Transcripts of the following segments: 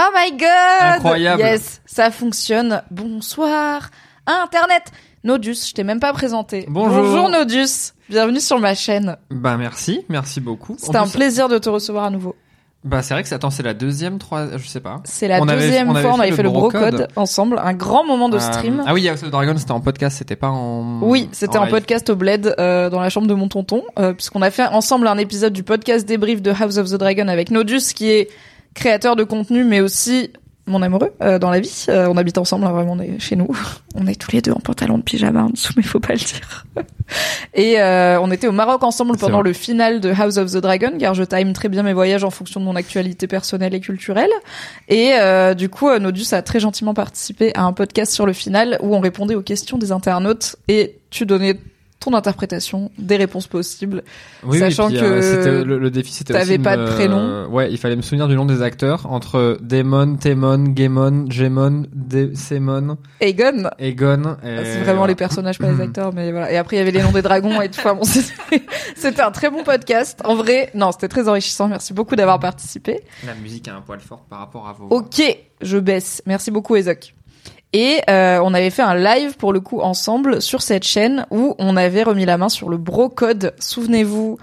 Oh my god Incroyable. Yes, ça fonctionne. Bonsoir Internet Nodus, je t'ai même pas présenté. Bonjour. Nodus, bienvenue sur ma chaîne. Bah merci, merci beaucoup. C'est En un plus, plaisir de te recevoir à nouveau. Bah c'est vrai que c'est- attends, c'est la deuxième, trois, je sais pas. C'est la On deuxième avait fois, on avait fait le brocode. brocode ensemble, un grand moment de Euh, stream. ah oui, House of the Dragon, c'était en podcast, c'était pas en. Oui, c'était en, podcast au Bled euh, dans la chambre de mon tonton, euh, puisqu'on a fait ensemble un épisode du podcast débrief de House of the Dragon avec Nodus, qui est créateur de contenu, mais aussi mon amoureux euh, dans la vie. Euh, on habite ensemble, hein, vraiment, on est chez nous. On est tous les deux en pantalon de pyjama en dessous, mais faut pas le dire. Et euh, on était au Maroc ensemble pendant le final de House of the Dragon, car je time très bien mes voyages en fonction de mon actualité personnelle et culturelle. Et euh, du coup, euh, Nodus a très gentiment participé à un podcast sur le final où on répondait aux questions des internautes et tu donnais ton interprétation des réponses possibles. Oui, Sachant oui, puis, que euh, le, le défi, c'était t'avais aussi de pas de me- prénom. Ouais, il fallait me souvenir du nom des acteurs entre Daemon, Témon, Gaemon, Gemon, Semon, Aegon, Aegon. et c'est vraiment voilà. les personnages, pas les acteurs, mais voilà. Et après, il y avait les noms des dragons et tout. Enfin, bon, c'était un très bon podcast. En vrai, non, c'était très enrichissant. Merci beaucoup d'avoir participé. La musique a un poil fort par rapport à vos. Ok, je baisse. Merci beaucoup, Ezok. Et euh, on avait fait un live pour le coup ensemble sur cette chaîne où on avait remis la main sur le brocode. Souvenez-vous,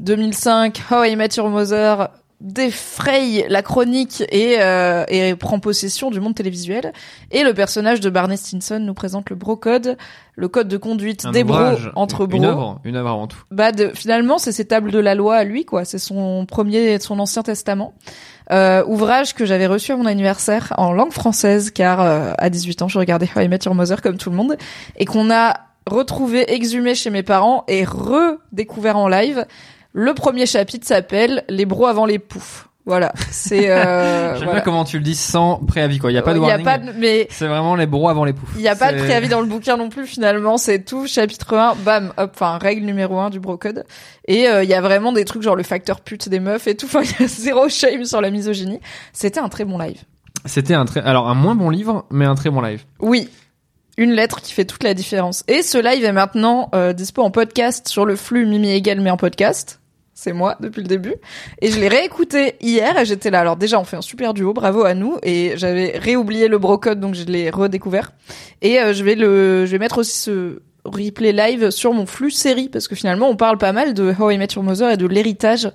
2005, How I Met Your Mother défraye la chronique et, euh, et prend possession du monde télévisuel. Et le personnage de Barney Stinson nous présente le brocode, le code de conduite Un des bros ouvrage, entre une, bros. Une œuvre, une œuvre avant tout. Bah de, finalement c'est ses tables de la loi à lui quoi, c'est son premier son ancien testament. Euh, ouvrage que j'avais reçu à mon anniversaire en langue française car euh, à 18 ans je regardais How I Met Your Mother comme tout le monde et qu'on a retrouvé exhumé chez mes parents et redécouvert en live. Le premier chapitre s'appelle Les bros avant les poufs. Voilà, c'est euh, J'aime voilà. bien comment tu le dis sans préavis quoi. Il y a pas de Il y a warning. pas de- mais C'est vraiment les bros avant les poufs. il n'y a pas de préavis dans le bouquin non plus finalement, c'est tout chapitre 1, bam, hop, enfin règle numéro 1 du brocode. Et euh, il y a vraiment des trucs genre le facteur pute des meufs et tout, enfin il y a zéro shame sur la misogynie. C'était un très bon live. C'était un très, alors un moins bon livre, mais un très bon live. Oui, une lettre qui fait toute la différence. Et ce live est maintenant euh, dispo en podcast sur le flux Mimi Egal mais en podcast. C'est moi depuis le début. Et je l'ai réécouté hier et j'étais là. Alors déjà, on fait un super duo, bravo à nous. Et j'avais réoublié le brocode, donc je l'ai redécouvert. Et euh, je vais le, je vais mettre aussi ce replay live sur mon flux série parce que finalement, on parle pas mal de How I Met Your Mother et de l'héritage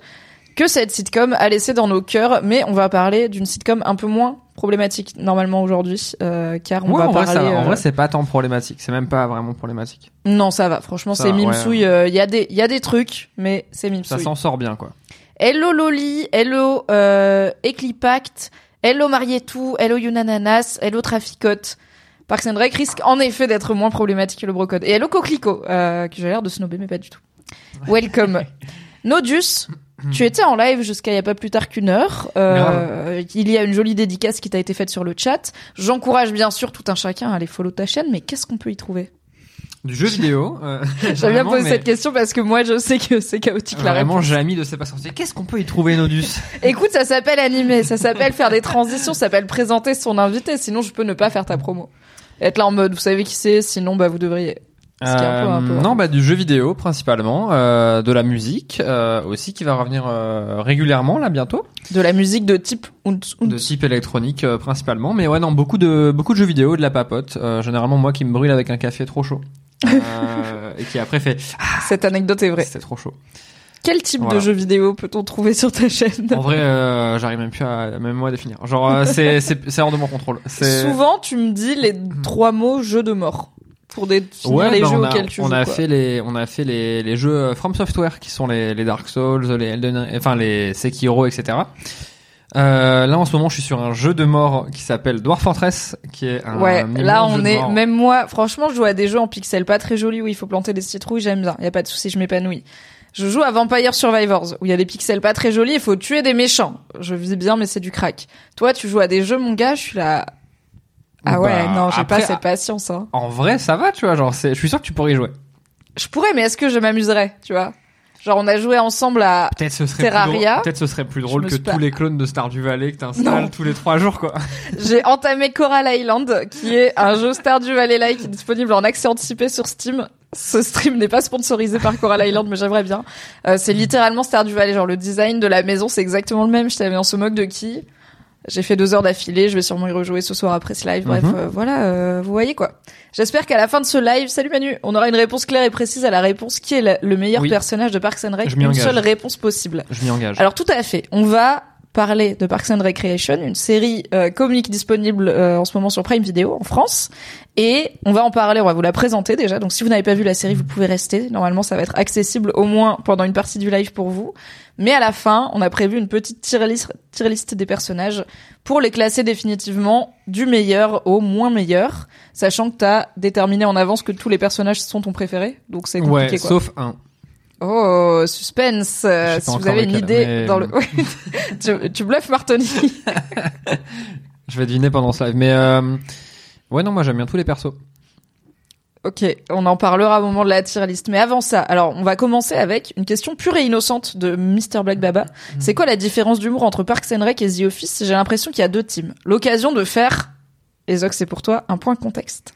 que cette sitcom a laissé dans nos cœurs. Mais on va parler d'une sitcom un peu moins problématique normalement aujourd'hui, euh, car on Ouais, va en vrai, parler. ça va. En euh, vrai, c'est pas tant problématique. C'est même pas vraiment problématique. non, ça va. Franchement, Ça c'est mimsouille. ouais. euh, Il y a des, il y a des trucs, mais c'est Ça mimsouille. s'en sort bien, quoi. Hello Loli, hello euh, Eclipact, hello Marietou, hello Yunananas, hello Traficote. Parks and Rec risque en effet d'être moins problématique que le brocode. Et hello Coquelicot, que j'ai l'air de snobber, mais pas du tout. Welcome. Nodus, tu étais en live jusqu'à il y a pas plus tard qu'une heure. Euh, il y a une jolie dédicace qui t'a été faite sur le chat. J'encourage bien sûr tout un chacun à aller follow ta chaîne, mais qu'est-ce qu'on peut y trouver? Du jeu vidéo. euh, J'aime bien vraiment, poser mais cette question parce que moi je sais que c'est chaotique la Vraiment, réponse. Jamy ne sait pas sortir. Qu'est-ce qu'on peut y trouver, Nodus? Écoute, ça s'appelle animer, ça s'appelle faire des transitions, ça s'appelle présenter son invité, sinon je peux ne pas faire ta promo. Être là en mode, vous savez qui c'est, sinon bah vous devriez. Ce qui est un peu- un peu- Euh, Non, bah du jeu vidéo principalement, euh, de la musique euh, aussi qui va revenir euh, régulièrement là bientôt, De la musique de type de type électronique euh, principalement. Mais ouais, non, beaucoup de beaucoup de jeux vidéo, de la papote. Euh, généralement moi qui me brûle avec un café trop chaud Euh, et qui après fait Cette anecdote est vraie. c'était trop chaud. Quel type Voilà. de jeu vidéo peut-on trouver sur ta chaîne? En vrai, euh, j'arrive même plus à même moi à définir. Genre euh, c'est c'est c'est hors de mon contrôle. C'est Souvent, tu me dis les trois mots jeu de mort pour définir Ouais, les bah, jeux on a, auxquels tu on joues. a quoi. fait les on a fait les les jeux euh, From Software qui sont les les Dark Souls, les Elden enfin les Sekiro, etc. Euh, là en ce moment, je suis sur un jeu de mort qui s'appelle Dwarf Fortress, qui est un Ouais, là jeu on de est, mort. même moi, franchement, je joue à des jeux en pixels pas très jolis où il faut planter des citrouilles, j'aime bien, y a pas de souci, je m'épanouis. Je joue à Vampire Survivors où il y a des pixels pas très jolis, il faut tuer des méchants. Je vis bien, mais c'est du crack. Toi, tu joues à des jeux, mon gars, je suis là. Ah ouais, Bah, non, j'ai pas cette patience. Hein. En vrai, ça va, tu vois. Genre, c'est, je suis sûr que tu pourrais y jouer. Je pourrais, mais est-ce que je m'amuserais, tu vois? Genre, on a joué ensemble à. Peut-être ce serait Terraria. peut-être ce serait plus drôle que pas- tous les clones de Stardew Valley que t'installes tous les trois jours, quoi. J'ai entamé Coral Island, qui est un jeu Stardew Valley-like qui est disponible en accès anticipé sur Steam. Ce stream n'est pas sponsorisé par Coral Island, mais j'aimerais bien. Euh, c'est littéralement Stardew Valley, genre le design de la maison, c'est exactement le même. Je t'avais on se moque de qui? J'ai fait deux heures d'affilée, je vais sûrement y rejouer ce soir après ce live. Bref, Mhm. euh, voilà, euh, vous voyez quoi. J'espère qu'à la fin de ce live, salut Manu, on aura une réponse claire et précise à la réponse qui est la- le meilleur Oui. personnage de Parks and Rec. Je Une engage. seule réponse possible. Je m'y engage. Alors tout à fait. On va parler de Parks and Recreation, une série euh, comique disponible euh, en ce moment sur Prime Video en France. Et on va en parler, on va vous la présenter déjà. Donc si vous n'avez pas vu la série, vous pouvez rester. Normalement, ça va être accessible au moins pendant une partie du live pour vous. Mais à la fin, on a prévu une petite tier list, tier list des personnages pour les classer définitivement du meilleur au moins meilleur, sachant que t'as déterminé en avance que tous les personnages sont ton préféré. Donc c'est compliqué ouais, quoi. sauf un. Oh, suspense. Euh, si vous avez une idée mais- dans le, tu, tu bluffes Martoni. Je vais deviner pendant ce live. Mais euh... ouais, non, moi j'aime bien tous les persos. ok, on en parlera au moment de la tier list. Mais avant ça, alors on va commencer avec une question pure et innocente de Mr Black Baba. C'est quoi la différence d'humour entre Parks and Rec et The Office? J'ai l'impression qu'il y a deux teams. L'occasion de faire, et Zoc c'est pour toi, un point contexte.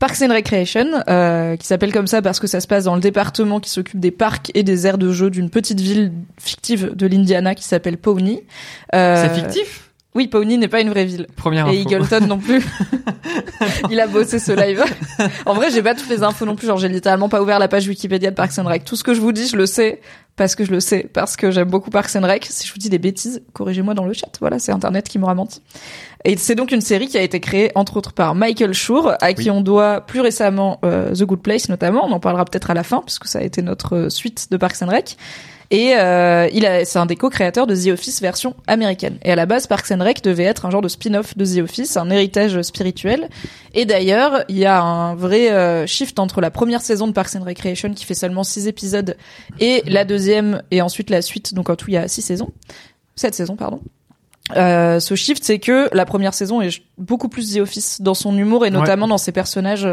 Parks and Recreation, euh, qui s'appelle comme ça parce que ça se passe dans le département qui s'occupe des parcs et des aires de jeu d'une petite ville fictive de l'Indiana qui s'appelle Pawnee. Euh, C'est fictif? Oui, Pawnee n'est pas une vraie ville. Première Et info. Eagleton non plus. Il a bossé ce live. en vrai, j'ai pas toutes les infos non plus. Genre, j'ai littéralement pas ouvert la page Wikipédia de Parks and Rec. Tout ce que je vous dis, je le sais parce que je le sais, parce que j'aime beaucoup Parks and Rec. Si je vous dis des bêtises, corrigez-moi dans le chat. Voilà, c'est Internet qui m'aura menti. Et c'est donc une série qui a été créée entre autres par Michael Schur, à qui on doit plus récemment euh, The Good Place notamment. On en parlera peut-être à la fin puisque ça a été notre euh, suite de Parks and Rec. Et euh, il a, c'est un des co-créateurs de The Office version américaine. Et à la base, Parks and Rec devait être un genre de spin-off de The Office, un héritage spirituel. Et d'ailleurs, il y a un vrai euh, shift entre la première saison de Parks and Recreation qui fait seulement six épisodes et la deuxième et ensuite la suite. Donc en tout, il y a six saisons, sept saisons, pardon. Euh, ce shift, c'est que la première saison est beaucoup plus The Office dans son humour et notamment dans ses personnages.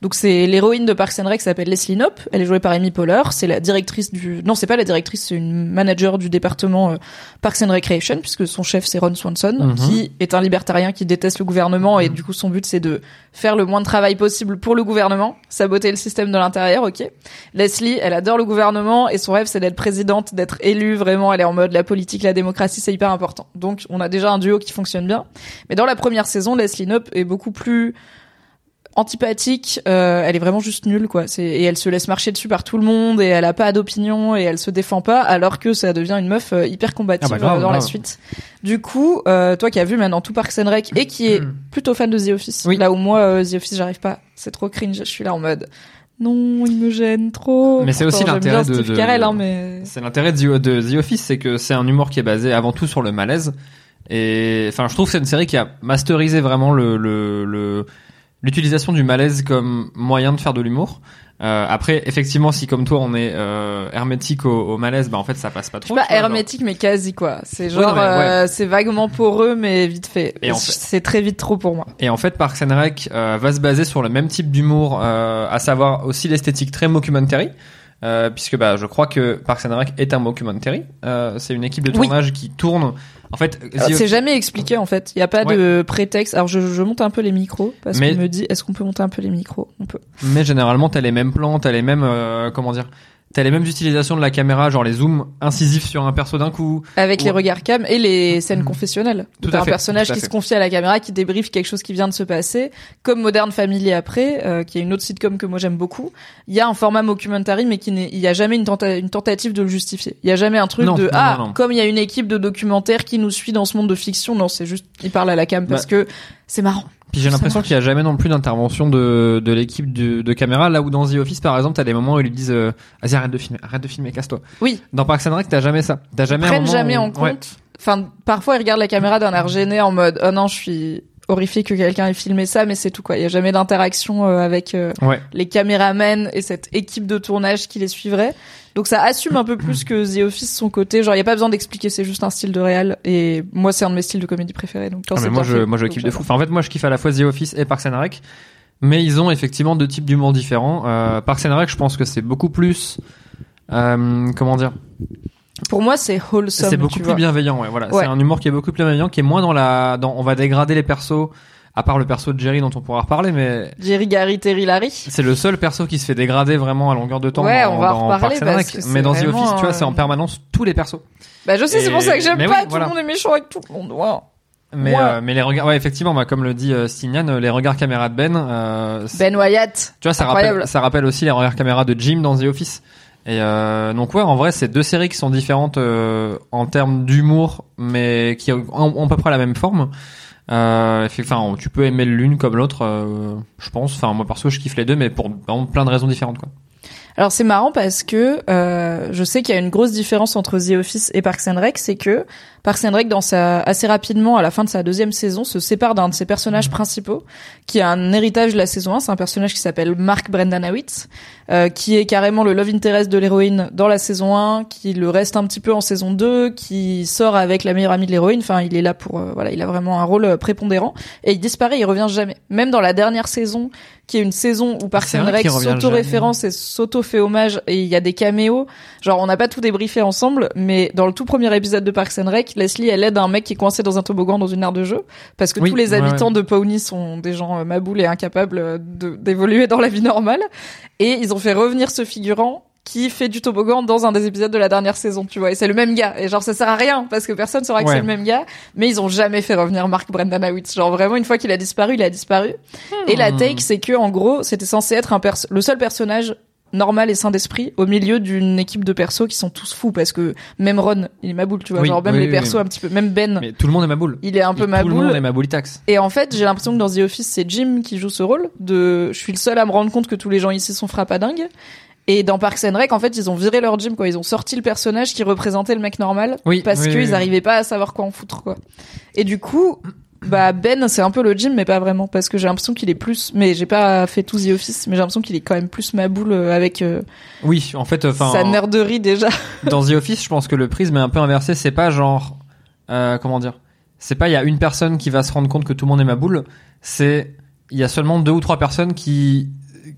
Donc c'est l'héroïne de Parks and Rec qui s'appelle Leslie Knope. Elle est jouée par Amy Poehler. C'est la directrice du. Non, c'est pas la directrice, c'est une manager du département euh, Parks and Recreation puisque son chef c'est Ron Swanson Mhm. qui est un libertarien qui déteste le gouvernement et du coup son but c'est de faire le moins de travail possible pour le gouvernement, saboter le système de l'intérieur. Ok. Leslie, elle adore le gouvernement et son rêve c'est d'être présidente, d'être élue. Vraiment, elle est en mode la politique, la démocratie, c'est hyper important. Donc on a déjà un duo qui fonctionne bien. Mais dans la première saison, Leslie Knope est beaucoup plus antipathique. euh, elle est vraiment juste nulle, quoi. C'est et elle se laisse marcher dessus par tout le monde et elle a pas d'opinion et elle se défend pas, alors que ça devient une meuf euh, hyper combative Ah bah grave, euh, dans la suite. Du coup, euh, toi qui as vu maintenant tout Parks and Rec et qui est plutôt fan de The Office, Oui. là où moi euh, The Office j'arrive pas, c'est trop cringe. Je suis là en mode non, il me gêne trop. Mais c'est aussi j'aime l'intérêt de- de- hein, mais C'est l'intérêt de The Office, c'est que c'est un humour qui est basé avant tout sur le malaise. Et enfin, je trouve que c'est une série qui a masterisé vraiment le le le, l'utilisation du malaise comme moyen de faire de l'humour. Euh, après, effectivement, si comme toi on est euh, hermétique au, au malaise, bah en fait ça passe pas trop. pas genre. hermétique, mais quasi quoi. C'est Ouais, genre, non, mais ouais. euh, c'est vaguement poreux, mais vite fait. Et en fait- C'est très vite trop pour moi. Et en fait, Parks and Rec euh, va se baser sur le même type d'humour, euh, à savoir aussi l'esthétique très mockumentary. Euh, puisque bah je crois que Parks and Rec est un mockumentary. Euh, c'est une équipe de Oui. tournage qui tourne. En fait, The C'est jamais expliqué en fait. Il y a pas de prétexte. Alors je, je monte un peu les micros parce Mais- qu'on me dit est-ce qu'on peut monter un peu les micros? On peut. Mais généralement, t'as les mêmes plans, t'as les mêmes, euh, comment dire, t'as les mêmes utilisations de la caméra, genre les zooms incisifs sur un perso d'un coup. Avec les regards cam et les scènes Mhm. confessionnelles. Tout à un fait, personnage tout à qui fait. se confie à la caméra, qui débriefe quelque chose qui vient de se passer, comme Modern Family après, euh, qui est une autre sitcom que moi j'aime beaucoup. Il y a un format mockumentary, mais qui n'est, il y a jamais une, tenta- une tentative de le justifier. Il y a jamais un truc Non, de non, ah non, comme il y a une équipe de documentaires qui nous suit dans ce monde de fiction. Non, c'est juste il parle à la cam parce Bah, que c'est marrant. Puis j'ai l'impression qu'il y a jamais non plus d'intervention de, de l'équipe de, de caméra. Là où dans The Office, par exemple, t'as des moments où ils lui disent, euh, vas-y arrête de filmer, arrête de filmer, casse-toi. Oui. Dans Parks and Rec, t'as jamais ça. T'as jamais un prennent jamais où- en compte. Ouais. Enfin, parfois ils regardent la caméra d'un air gêné en mode oh non, je suis horrifié que quelqu'un ait filmé ça, mais c'est tout quoi. Il y a jamais d'interaction euh, avec euh, Ouais. les caméramens et cette équipe de tournage qui les suivrait. Donc ça assume un peu plus que The Office son côté. Genre il y a pas besoin d'expliquer, c'est juste un style de réal. Et moi c'est un de mes styles de comédie préférés. Donc quand Ah, c'est mais moi, je, fait, moi, je kiffe de fou. Enfin, en fait, moi, je kiffe à la fois The Office et Parks and Rec. Mais ils ont effectivement deux types d'humour différents. Euh, Parks and Rec, je pense que c'est beaucoup plus, euh, comment dire, Pour moi c'est wholesome. c'est beaucoup tu plus vois. bienveillant. Ouais, voilà. Ouais. C'est un humour qui est beaucoup plus bienveillant, qui est moins dans la, dans, on va dégrader les persos. À part le perso de Jerry dont on pourra reparler, mais Jerry, Gary, Terry, Larry. c'est le seul perso qui se fait dégrader vraiment à longueur de temps Ouais, dans, on va en dans reparler Parks and parce que Mais dans The Office, tu vois, c'est en permanence tous les persos. Bah je sais, c'est pour ça que j'aime pas. oui, tout voilà. le monde est méchant avec tout le monde. Ouais. Mais, Ouais. euh, mais les regards, ouais, effectivement, bah, comme le dit euh, Stignan, euh, les regards caméra de Ben, euh, Ben Wyatt. Tu vois, ça Incroyable. rappelle, ça rappelle aussi les regards caméra de Jim dans The Office. Et euh, donc ouais, en vrai, c'est deux séries qui sont différentes euh, en termes d'humour, mais qui ont à peu près la même forme. Euh, enfin, tu peux aimer l'une comme l'autre, euh, je pense. Enfin, moi perso, je kiffe les deux, mais pour vraiment plein de raisons différentes, quoi. Alors c'est marrant parce que euh, je sais qu'il y a une grosse différence entre The Office et Parks and Rec, c'est que Parks and Rec dans sa assez rapidement à la fin de sa deuxième saison se sépare d'un de ses personnages principaux qui a un héritage de la saison 1, c'est un personnage qui s'appelle Mark Brendanawitz euh, qui est carrément le love interest de l'héroïne dans la saison 1, qui le reste un petit peu en saison 2, qui sort avec la meilleure amie de l'héroïne, enfin il est là pour euh, voilà, il a vraiment un rôle euh, prépondérant. Et il disparaît, il revient jamais. Même dans la dernière saison qui est une saison où Parks and Rec s'auto-référence et s'auto-fait hommage et il y a des caméos. Genre, on n'a pas tout débriefé ensemble, mais dans le tout premier épisode de Parks and Rec, Leslie, elle aide un mec qui est coincé dans un toboggan dans une aire de jeu parce que Oui, tous les ouais, habitants ouais. de Pawnee sont des gens euh, maboules et incapables euh, d'évoluer dans la vie normale. Et ils ont fait revenir ce figurant qui fait du toboggan dans un des épisodes de la dernière saison, tu vois. Et c'est le même gars. Et genre, ça sert à rien parce que personne saura que Ouais. c'est le même gars. Mais ils ont jamais fait revenir Mark Brendanawitz. Genre vraiment, une fois qu'il a disparu, il a disparu. Et la take, c'est que en gros, c'était censé être un le seul personnage normal et sain d'esprit au milieu d'une équipe de persos qui sont tous fous parce que même Ron, il est maboule, tu vois. Oui, genre même oui, les persos oui. un petit peu, même Ben, Mais tout le monde est ma boule. il est un peu Tout le monde est ma boulitax. Et en fait, j'ai l'impression que dans The Office, c'est Jim qui joue ce rôle de je suis le seul à me rendre compte que tous les gens ici sont frappadingues. Et dans Parks and Rec, en fait, ils ont viré leur Jim, quoi. Ils ont sorti le personnage qui représentait le mec normal. Oui, Parce oui, qu'ils oui, pas à savoir quoi en foutre, quoi. Et du coup, bah, Ben, c'est un peu le Jim, mais pas vraiment. Parce que j'ai l'impression qu'il est plus, mais j'ai pas fait tout The Office, mais j'ai l'impression qu'il est quand même plus ma boule euh, avec euh, Oui, en fait, enfin. sa nerderie déjà. dans The Office, je pense que le prisme est un peu inversé. C'est pas genre, euh, comment dire, c'est pas il y a une personne qui va se rendre compte que tout le monde est ma boule. C'est il y a seulement deux ou trois personnes qui,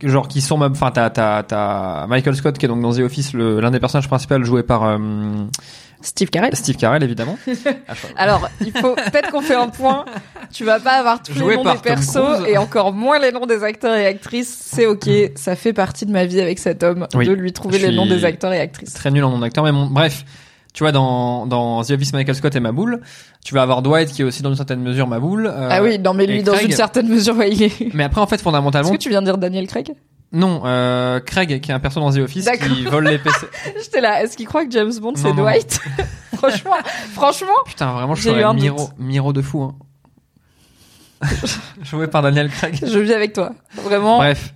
genre, qui sont. Enfin, t'as t'as t'as Michael Scott qui est donc dans The Office le- l'un des personnages principaux joué par euh, Steve Carell. Steve Carell évidemment. Ah, Alors, il faut peut-être qu'on fait un point. Tu vas pas avoir tous Joué les noms des persos et encore moins les noms des acteurs et actrices. C'est ok, ça fait partie de ma vie avec cet homme Oui. de lui trouver les noms des acteurs et actrices. très nul en nom d'acteur, mais bon, bref. Tu vois, dans, dans The Office, Michael Scott est ma boule. Tu vas avoir Dwight qui est aussi dans une certaine mesure ma boule. Euh, ah oui, non mais et lui dans une certaine mesure, ouais, il est. Mais après, en fait, Est-ce fondamentalement, que tu viens de dire Daniel Craig? Non, euh, Craig, qui est un perso dans The Office, qui vole les PC. J'étais là. Est-ce qu'il croit que James Bond c'est Dwight? Franchement, franchement. Putain, vraiment, je ferais un Miro. Miro de fou. Hein. Joué par Daniel Craig. Je vis avec toi. Vraiment. Bref.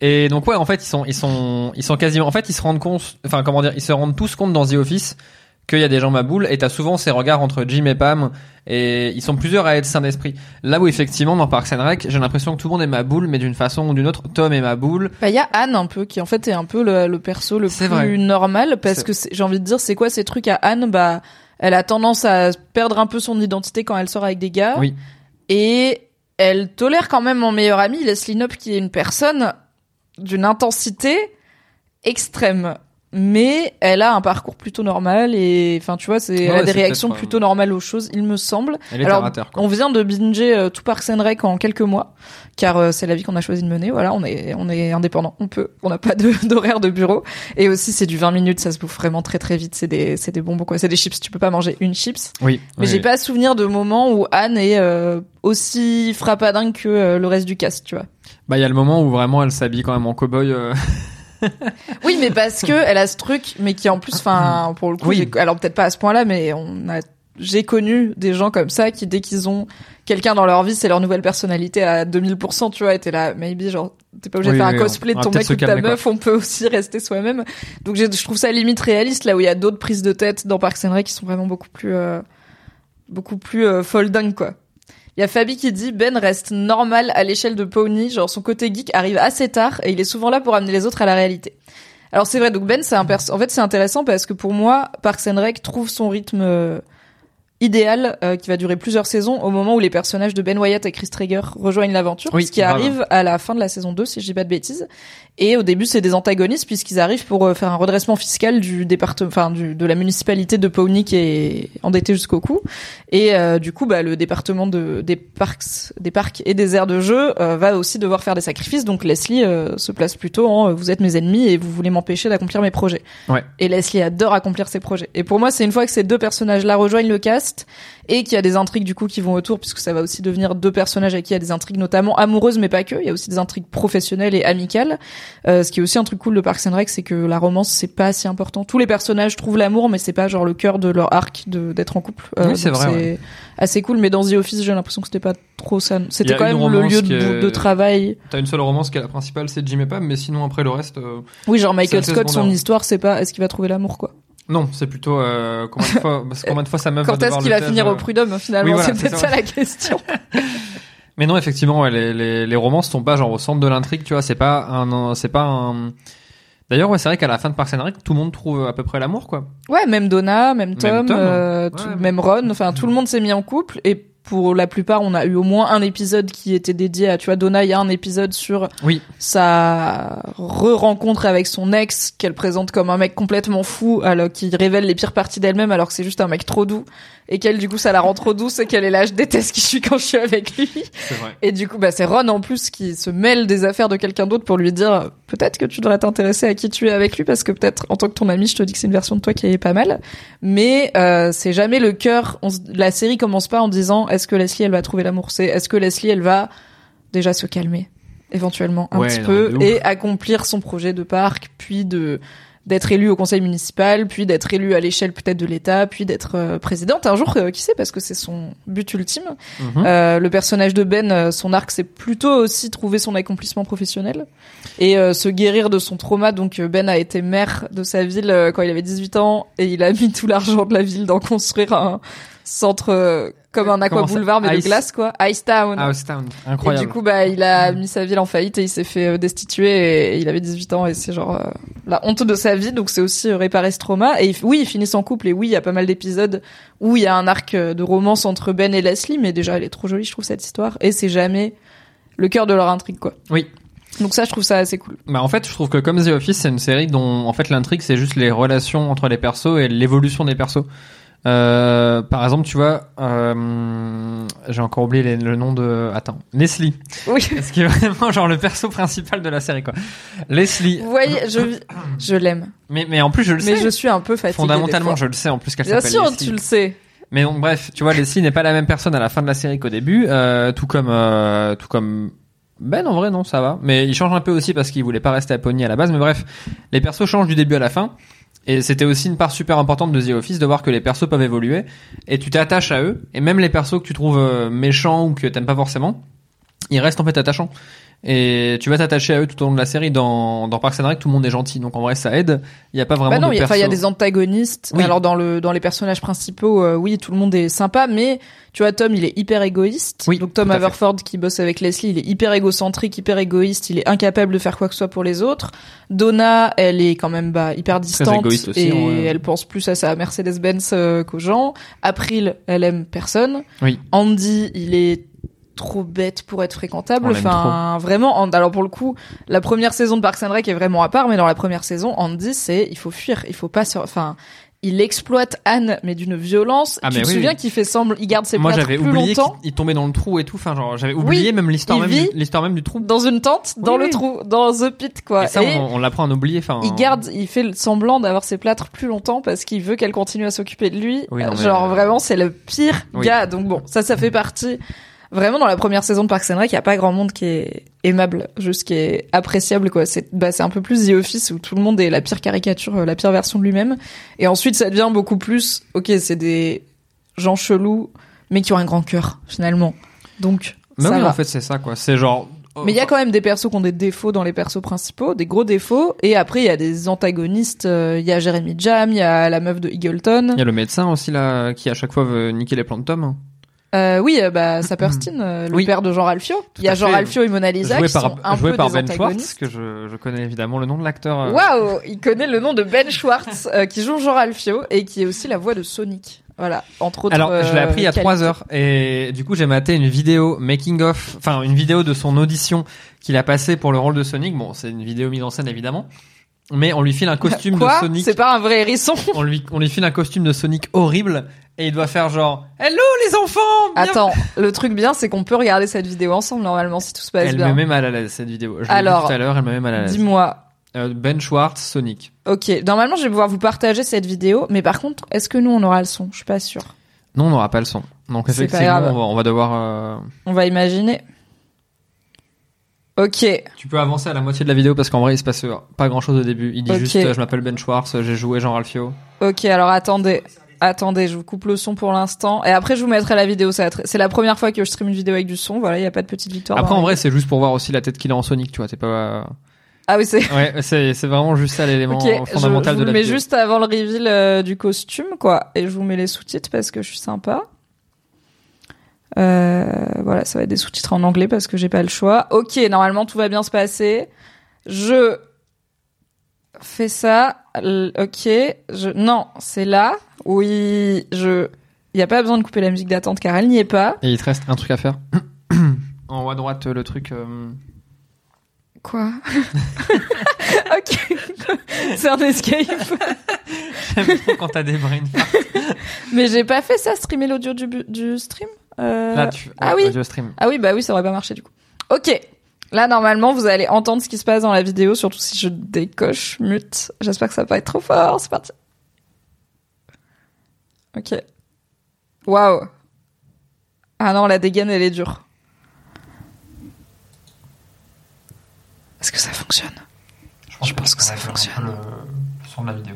Et donc ouais, en fait, ils sont, ils sont, ils sont quasiment, en fait, ils se rendent compte, enfin comment dire, ils se rendent tous compte dans The Office qu'il y a des gens ma boule et t'as souvent ces regards entre Jim et Pam et ils sont plusieurs à être sains d'esprit. Là où effectivement dans Parks and Rec, j'ai l'impression que tout le monde est ma boule mais d'une façon ou d'une autre. Tom est ma boule. Bah, il y a Anne un peu qui en fait est un peu le, le perso le plus vrai. normal parce que j'ai envie de dire c'est quoi ces trucs à Anne? Bah elle a tendance à perdre un peu son identité quand elle sort avec des gars Oui. et elle tolère quand même mon meilleur ami Leslie Knope qui est une personne d'une intensité extrême mais elle a un parcours plutôt normal et enfin tu vois c'est elle a des réactions euh, plutôt normales aux choses il me semble Elle est alors, quoi. on vient de binger euh, tout Parks and Rec en quelques mois, car euh, c'est la vie qu'on a choisi de mener. Voilà, on est on est indépendant, on peut, on n'a pas de- d'horaire de bureau. Et aussi, c'est du 20 minutes, ça se bouffe vraiment très très vite. C'est des c'est des bonbons quoi, c'est des chips. Tu peux pas manger une chips. Oui. Mais oui, j'ai oui. pas souvenir de moment où Anne est euh, aussi frappadingue que le reste du cast, tu vois. Bah il y a le moment où vraiment elle s'habille quand même en cow-boy. Oui, mais parce que elle a ce truc, mais qui en plus, enfin, pour le coup, Oui. alors peut-être pas à ce point-là, mais on a, j'ai connu des gens comme ça qui dès qu'ils ont quelqu'un dans leur vie, c'est leur nouvelle personnalité à 2000%, tu vois, et t'es là, maybe genre, t'es pas obligé Oui, de faire oui, un cosplay on de ton mec ou de ta quoi. meuf, on peut aussi rester soi-même. Donc je trouve ça limite réaliste là où il y a d'autres prises de tête dans Parks and Rec qui sont vraiment beaucoup plus, euh, beaucoup plus euh, folle dingue quoi. Il y a Fabi qui dit Ben reste normal à l'échelle de Pony, genre son côté geek arrive assez tard et il est souvent là pour amener les autres à la réalité. Alors c'est vrai, donc Ben c'est un. En fait c'est intéressant parce que pour moi Parks and Rec trouve son rythme euh, idéal euh, qui va durer plusieurs saisons au moment où les personnages de Ben Wyatt et Chris Traeger rejoignent l'aventure, Oui, ce qui arrive à la fin de la saison 2 si je dis pas de bêtises. Et au début c'est des antagonistes puisqu'ils arrivent pour euh, faire un redressement fiscal du département, enfin du, de la municipalité de Pawnee qui est endettée jusqu'au cou. Et euh, du coup, bah, le département de, des parcs, des parcs et des aires de jeu euh, va aussi devoir faire des sacrifices. Donc Leslie euh, se place plutôt en vous êtes mes ennemis et vous voulez m'empêcher d'accomplir mes projets. Ouais. Et Leslie adore accomplir ses projets. Et pour moi, c'est une fois que ces deux personnages-là rejoignent le cast et qu'il y a des intrigues du coup qui vont autour, puisque ça va aussi devenir deux personnages avec qui il y a des intrigues notamment amoureuses, mais pas que. Il y a aussi des intrigues professionnelles et amicales. Euh, ce qui est aussi un truc cool de Parks and Rec, c'est que la romance c'est pas si important. Tous les personnages trouvent l'amour, mais c'est pas genre le cœur de leur arc d'être en couple. Euh, Oui, c'est vrai, ouais. assez cool. Mais dans The Office, j'ai l'impression que c'était pas trop ça. C'était quand même le lieu de, est- de travail. T'as une seule romance qui est la principale, c'est Jim et Pam, mais sinon après le reste. euh, Oui, genre Michael Scott, son histoire, c'est pas est-ce qu'il va trouver l'amour quoi. Non, c'est plutôt euh, combien de fois, parce que combien de fois sa meuf Quand est-ce qu'il va finir euh, au prud'homme finalement oui, voilà, C'est peut-être ça. ça la question. Mais non, effectivement, ouais, les, les, les romances sont pas genre au centre de l'intrigue, tu vois. C'est pas un, c'est pas un. D'ailleurs, ouais, c'est vrai qu'à la fin de Parks and Rec, tout le monde trouve à peu près l'amour, quoi. Ouais, même Donna, même Tom, Tom, euh, ouais. tout- Ouais. même Ron, enfin tout le monde s'est mis en couple et pour la plupart, on a eu au moins un épisode qui était dédié à, tu vois, Donna, il y a un épisode sur Oui. sa re-rencontre avec son ex qu'elle présente comme un mec complètement fou, alors qui révèle les pires parties d'elle-même alors que c'est juste un mec trop doux et qu'elle du coup ça la rend trop douce et qu'elle est là je déteste qui je suis quand je suis avec lui. Vrai. Et du coup, bah, c'est Ron en plus qui se mêle des affaires de quelqu'un d'autre pour lui dire peut-être que tu devrais t'intéresser à qui tu es avec lui parce que peut-être en tant que ton ami, je te dis que c'est une version de toi qui est pas mal. Mais euh, c'est jamais le cœur. on La série commence pas en disant est-ce que Leslie elle va trouver l'amour? C'est est-ce que Leslie elle va déjà se calmer éventuellement un Ouais, petit non, peu et accomplir son projet de parc, puis de d'être élu au conseil municipal, puis d'être élu à l'échelle peut-être de l'État, puis d'être euh, présidente un jour, euh, qui sait, parce que c'est son but ultime. Mhm. Euh, le personnage de Ben, son arc, c'est plutôt aussi trouver son accomplissement professionnel et euh, se guérir de son trauma. Donc Ben a été maire de sa ville quand il avait 18 ans et il a mis tout l'argent de la ville d'en construire un centre comme un aqua boulevard mais de Ice- glace quoi, Ice Town. House Town. Et Incroyable. du coup, bah, il a mis sa ville en faillite et il s'est fait euh, destituer et il avait 18 ans et c'est genre euh, la honte de sa vie. Donc c'est aussi euh, réparer ce trauma. Et il- oui, ils finissent en couple et oui, il y a pas mal d'épisodes où il y a un arc de romance entre Ben et Leslie, mais déjà elle est trop jolie, je trouve cette histoire. Et c'est jamais le cœur de leur intrigue, quoi. Oui. Donc ça, je trouve ça assez cool. Bah en fait, je trouve que comme The Office, c'est une série dont en fait l'intrigue c'est juste les relations entre les persos et l'évolution des persos. Euh, par exemple, tu vois, euh, j'ai encore oublié les- le nom de. Attends, Leslie. Oui. Ce qui est vraiment genre le perso principal de la série quoi. Leslie. Vous voyez, je, je l'aime. Mais mais en plus je le Mais sais. je suis un peu fatiguée. Fondamentalement, je le sais en plus qu'elle Bien s'appelle sûr, Leslie. tu le sais. Mais donc bref, tu vois, Leslie n'est pas la même personne à la fin de la série qu'au début, euh, tout comme euh, tout comme Ben en vrai non ça va, mais il change un peu aussi parce qu'il voulait pas rester à Pony à la base, mais bref, les persos changent du début à la fin. Et c'était aussi une part super importante de The Office de voir que les persos peuvent évoluer et tu t'attaches à eux et même les persos que tu trouves euh, méchants ou que t'aimes pas forcément, ils restent en fait attachants. Et tu vas t'attacher à eux tout au long de la série. Dans, dans Parks and Rec, tout le monde est gentil. Donc en vrai, ça aide. Il y a pas vraiment Bah non, de il y a- enfin, il y a perso- des antagonistes. Oui. Alors dans le dans les personnages principaux, euh, oui, tout le monde est sympa, mais tu vois, Tom, il est hyper égoïste. Oui, Donc Tom. Haverford qui bosse avec Leslie, il est hyper égocentrique, hyper égoïste, il est incapable de faire quoi que ce soit pour les autres. Donna, elle est quand même bah, hyper distante égoïste aussi, et ouais. elle pense plus à sa Mercedes-Benz euh, qu'aux gens. April, elle aime personne. Oui. Andy, il est trop bête pour être fréquentable. On Enfin, vraiment. en- Alors pour le coup, la première saison de Parks and Rec est vraiment à part, mais dans la première saison, Andy, c'est il faut fuir, il faut pas se. Enfin, il exploite Anne, mais d'une violence. Ah, tu mais te oui, souviens oui. qu'il fait semble, il garde ses Moi, plâtres j'avais plus oublié qu'il longtemps il tombait dans le trou et tout. Enfin, genre, j'avais oublié même l'histoire même, l'histoire même du trou. dans une tente, dans le trou, dans the pit, quoi. Et ça, on, on l'apprend à en oublier. Enfin, il garde, il fait semblant d'avoir ses plâtres plus longtemps parce qu'il veut qu'elle continue à s'occuper de lui. Mais- Genre vraiment, c'est le pire gars. Donc bon, ça, ça fait partie. Vraiment, dans la première saison de Parks and Rec, il y a pas grand monde qui est aimable, juste qui est appréciable, quoi. C'est, bah, c'est un peu plus The Office où tout le monde est la pire caricature, euh, la pire version de lui-même. Et ensuite, ça devient beaucoup plus, ok, c'est des gens chelous, mais qui ont un grand cœur, finalement. Donc, Mais ça oui, va. en fait, c'est ça, quoi. C'est genre. Mais il y a quand même des persos qui ont des défauts dans les persos principaux, des gros défauts. Et après, il y a des antagonistes. euh, Il y a Jeremy Jam, il y a la meuf de Eagleton. Il y a le médecin aussi là qui à chaque fois veut niquer les plans de Tom. Euh, oui, euh, bah Saperstein, euh, le Oui. père de Jean Ralphio. Il y a Jean fait. Ralphio et Mona Lisa joué qui sont un joué peu par des Ben Schwartz que je, je connais évidemment le nom de l'acteur. Waouh, il connaît le nom de Ben Schwartz euh, qui joue Jean Ralphio et qui est aussi la voix de Sonic. Voilà, entre autres. Alors, je l'ai appris il y a trois heures et du coup j'ai maté une vidéo making of, enfin une vidéo de son audition qu'il a passé pour le rôle de Sonic. Bon, c'est une vidéo mise en scène évidemment, mais on lui file un costume Quoi de Sonic. C'est pas un vrai hérisson. On lui on lui file un costume de Sonic horrible et il doit faire genre Hello les enfants. bien- Attends, le truc bien, c'est qu'on peut regarder cette vidéo ensemble normalement si tout se passe Elle bien. me met mal à l'aise cette vidéo. Je Alors, tout à l'heure, elle me met mal à l'aise. Dis-moi, Euh, ben Schwartz, Sonic. Ok, normalement je vais pouvoir vous partager cette vidéo, mais par contre, est-ce que nous on aura le son? Je suis pas sûre. Non, on n'aura pas le son. Donc effectivement, on va, on va devoir. euh, On va imaginer. Ok, Tu peux avancer à la moitié de la vidéo parce qu'en vrai il se passe euh, pas grand chose au début. Il dit juste euh, je m'appelle Ben Schwartz, j'ai joué Jean Ralphio. ok, alors attendez, attendez, je vous coupe le son pour l'instant, et après je vous mettrai la vidéo. C'est la première fois que je stream une vidéo avec du son. Voilà, il y a pas de petite victoire. Après en vrai c'est juste pour voir aussi la tête qu'il a en Sonic, tu vois. T'es pas. ah oui c'est. Ouais, c'est vraiment juste ça l'élément Ok, je, fondamental je de vous la vidéo. juste avant le reveal euh, du costume, quoi, et je vous mets les sous-titres parce que je suis sympa. Euh, voilà, ça va être des sous-titres en anglais parce que j'ai pas le choix. Ok, normalement tout va bien se passer. Je fais ça. Ok, je non, c'est là. Oui, je. Il y a pas besoin de couper la musique d'attente car elle n'y est pas. Et il te reste un truc à faire. en haut à droite le truc. euh, Quoi? Ok, c'est un escape. J'aime trop quand t'as des brain farts. Mais j'ai pas fait ça, streamer l'audio du, du stream? Euh, Là tu. ah oui. audio stream. Ah oui, bah oui, ça aurait pas marché du coup. Ok. Là, normalement, vous allez entendre ce qui se passe dans la vidéo, surtout si je décoche mute. J'espère que ça va pas être trop fort. C'est parti. Ok. Waouh. Ah non, la dégaine, elle est dure. Est-ce que ça fonctionne? Je pense que ça fonctionne. le son de la vidéo.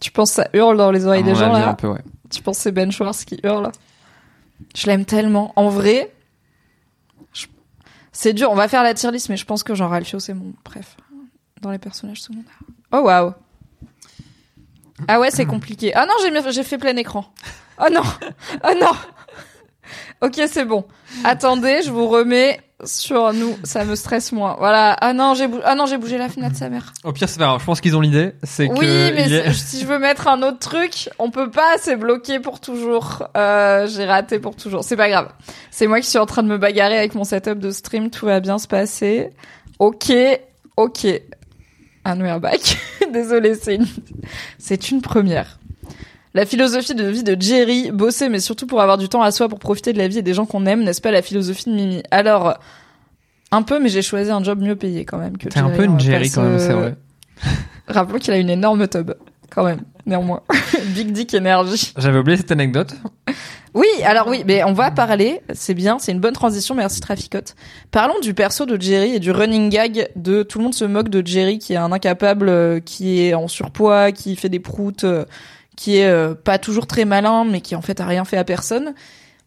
Tu penses que ça hurle dans les oreilles À des gens, avis, là? un peu ouais. Tu penses que c'est Ben Schwartz qui hurle? Je l'aime tellement. En vrai, c'est dur. On va faire la tier list, mais je pense que Jean Ralphio, c'est mon bref dans les personnages secondaires. Oh waouh. Ah ouais, c'est compliqué. Ah non, j'ai fait plein écran. Oh non. Oh non. Ok, c'est bon. Attendez, je vous remets sur nous. Ça me stresse moins. Voilà. Ah non, j'ai bou- ah non, j'ai bougé la fenêtre, sa mère. Au pire c'est pas grave. Je pense qu'ils ont l'idée. C'est Oui, que. mais est- si je veux mettre un autre truc, on peut pas, c'est bloqué pour toujours. Euh, j'ai raté pour toujours. C'est pas grave. C'est moi qui suis en train de me bagarrer avec mon setup de stream, tout va bien se passer. Ok, ok. Un we're back. Désolé, c'est une... c'est une première. La philosophie de vie de Jerry, bosser mais surtout pour avoir du temps à soi pour profiter de la vie et des gens qu'on aime, n'est-ce pas la philosophie de Mimi? Alors, un peu, mais j'ai choisi un job mieux payé quand même que T'es un peu une va Jerry quand même, c'est vrai. Rappelons qu'il a une énorme tub, quand même, néanmoins. Big Dick Energy. J'avais oublié cette anecdote. Oui, alors oui, mais on va parler, c'est bien, c'est une bonne transition, merci Traficote. Parlons du perso de Jerry et du running gag de tout le monde se moque de Jerry qui est un incapable, euh, qui est en surpoids, qui fait des proutes, euh, qui est euh, pas toujours très malin, mais qui en fait a rien fait à personne.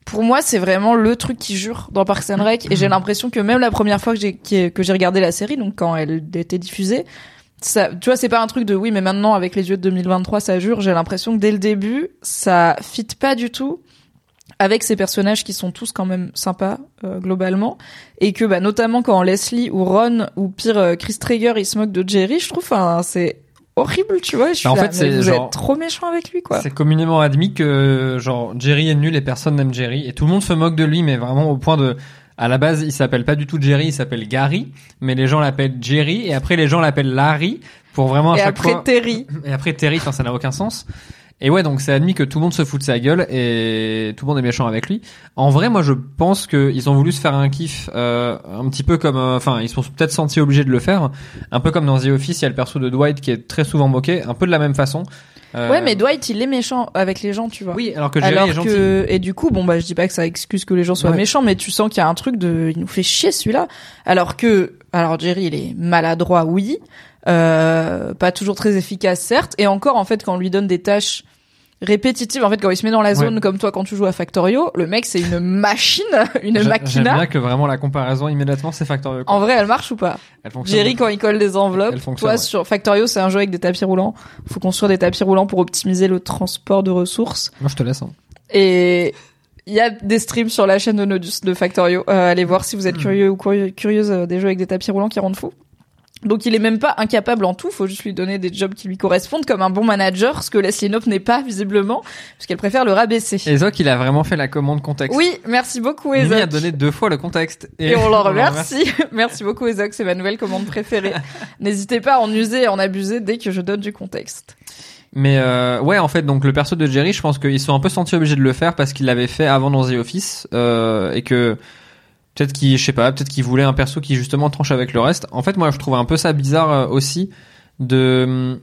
pour moi, c'est vraiment le truc qui jure dans Parks and Rec. Et j'ai l'impression que même la première fois que j'ai que j'ai regardé la série, donc quand elle était diffusée, ça, tu vois, c'est pas un truc de oui, mais maintenant avec les yeux de 2023, ça jure. J'ai l'impression que dès le début, ça fit pas du tout avec ces personnages qui sont tous quand même sympas euh, globalement et que bah notamment quand Leslie ou Ron ou pire euh, Chris Traeger il se moque de Jerry, je trouve enfin c'est horrible, tu vois. Je suis en là, fait, mais c'est vous genre- êtes trop méchant avec lui quoi. C'est communément admis que genre Jerry est nul et personne n'aime Jerry et tout le monde se moque de lui mais vraiment au point de à la base il s'appelle pas du tout Jerry il s'appelle Gary mais les gens l'appellent Jerry et après les gens l'appellent Larry pour vraiment à Et chaque après fois Terry. et après Terry ça n'a aucun sens et ouais donc c'est admis que tout le monde se fout de sa gueule et tout le monde est méchant avec lui. En vrai moi je pense que ils ont voulu se faire un kiff euh, un petit peu comme euh, enfin ils se sont peut-être sentis obligés de le faire. Un peu comme dans The Office il y a le perso de Dwight qui est très souvent moqué un peu de la même façon. Euh, Ouais, mais Dwight, il est méchant avec les gens, tu vois. oui alors que Jerry Alors est gentil. que et du coup bon bah je dis pas que ça excuse que les gens soient Ouais. méchants mais tu sens qu'il y a un truc de il nous fait chier celui-là. Alors que alors Jerry il est maladroit oui euh, pas toujours très efficace certes et encore en fait quand on lui donne des tâches répétitives en fait quand il se met dans la zone Ouais. comme toi quand tu joues à Factorio le mec c'est une machine une J'a- J'aime machina bien que vraiment la comparaison immédiatement c'est Factorio. quoi. en vrai elle marche ou pas? Elle fonctionne. Jerry quand il colle des enveloppes Elle fonctionne, toi ouais. sur Factorio c'est un jeu avec des tapis roulants faut construire des tapis roulants pour optimiser le transport de ressources Moi je te laisse. hein. Et il y a des streams sur la chaîne de Nodus de Factorio. Euh, allez voir si vous êtes curieux ou curieuse euh, des jeux avec des tapis roulants qui rendent fou. Donc il est même pas incapable en tout, faut juste lui donner des jobs qui lui correspondent comme un bon manager, ce que Leslie Knope n'est pas visiblement, puisqu'elle préfère le rabaisser. Et Zoc il a vraiment fait la commande contexte. Oui, merci beaucoup Mimi Ezok. a donné deux fois le contexte. Et on l'en remercie. merci beaucoup Ezok, c'est ma nouvelle commande préférée. N'hésitez pas à en user et en abuser dès que je donne du contexte. Mais euh, ouais en fait donc le perso de Jerry je pense qu'ils sont un peu sentis obligés de le faire parce qu'il l'avait fait avant dans The Office euh, et que peut-être qu'il je sais pas peut-être qu'il voulait un perso qui justement tranche avec le reste. En fait moi je trouve un peu ça bizarre euh, aussi de hum,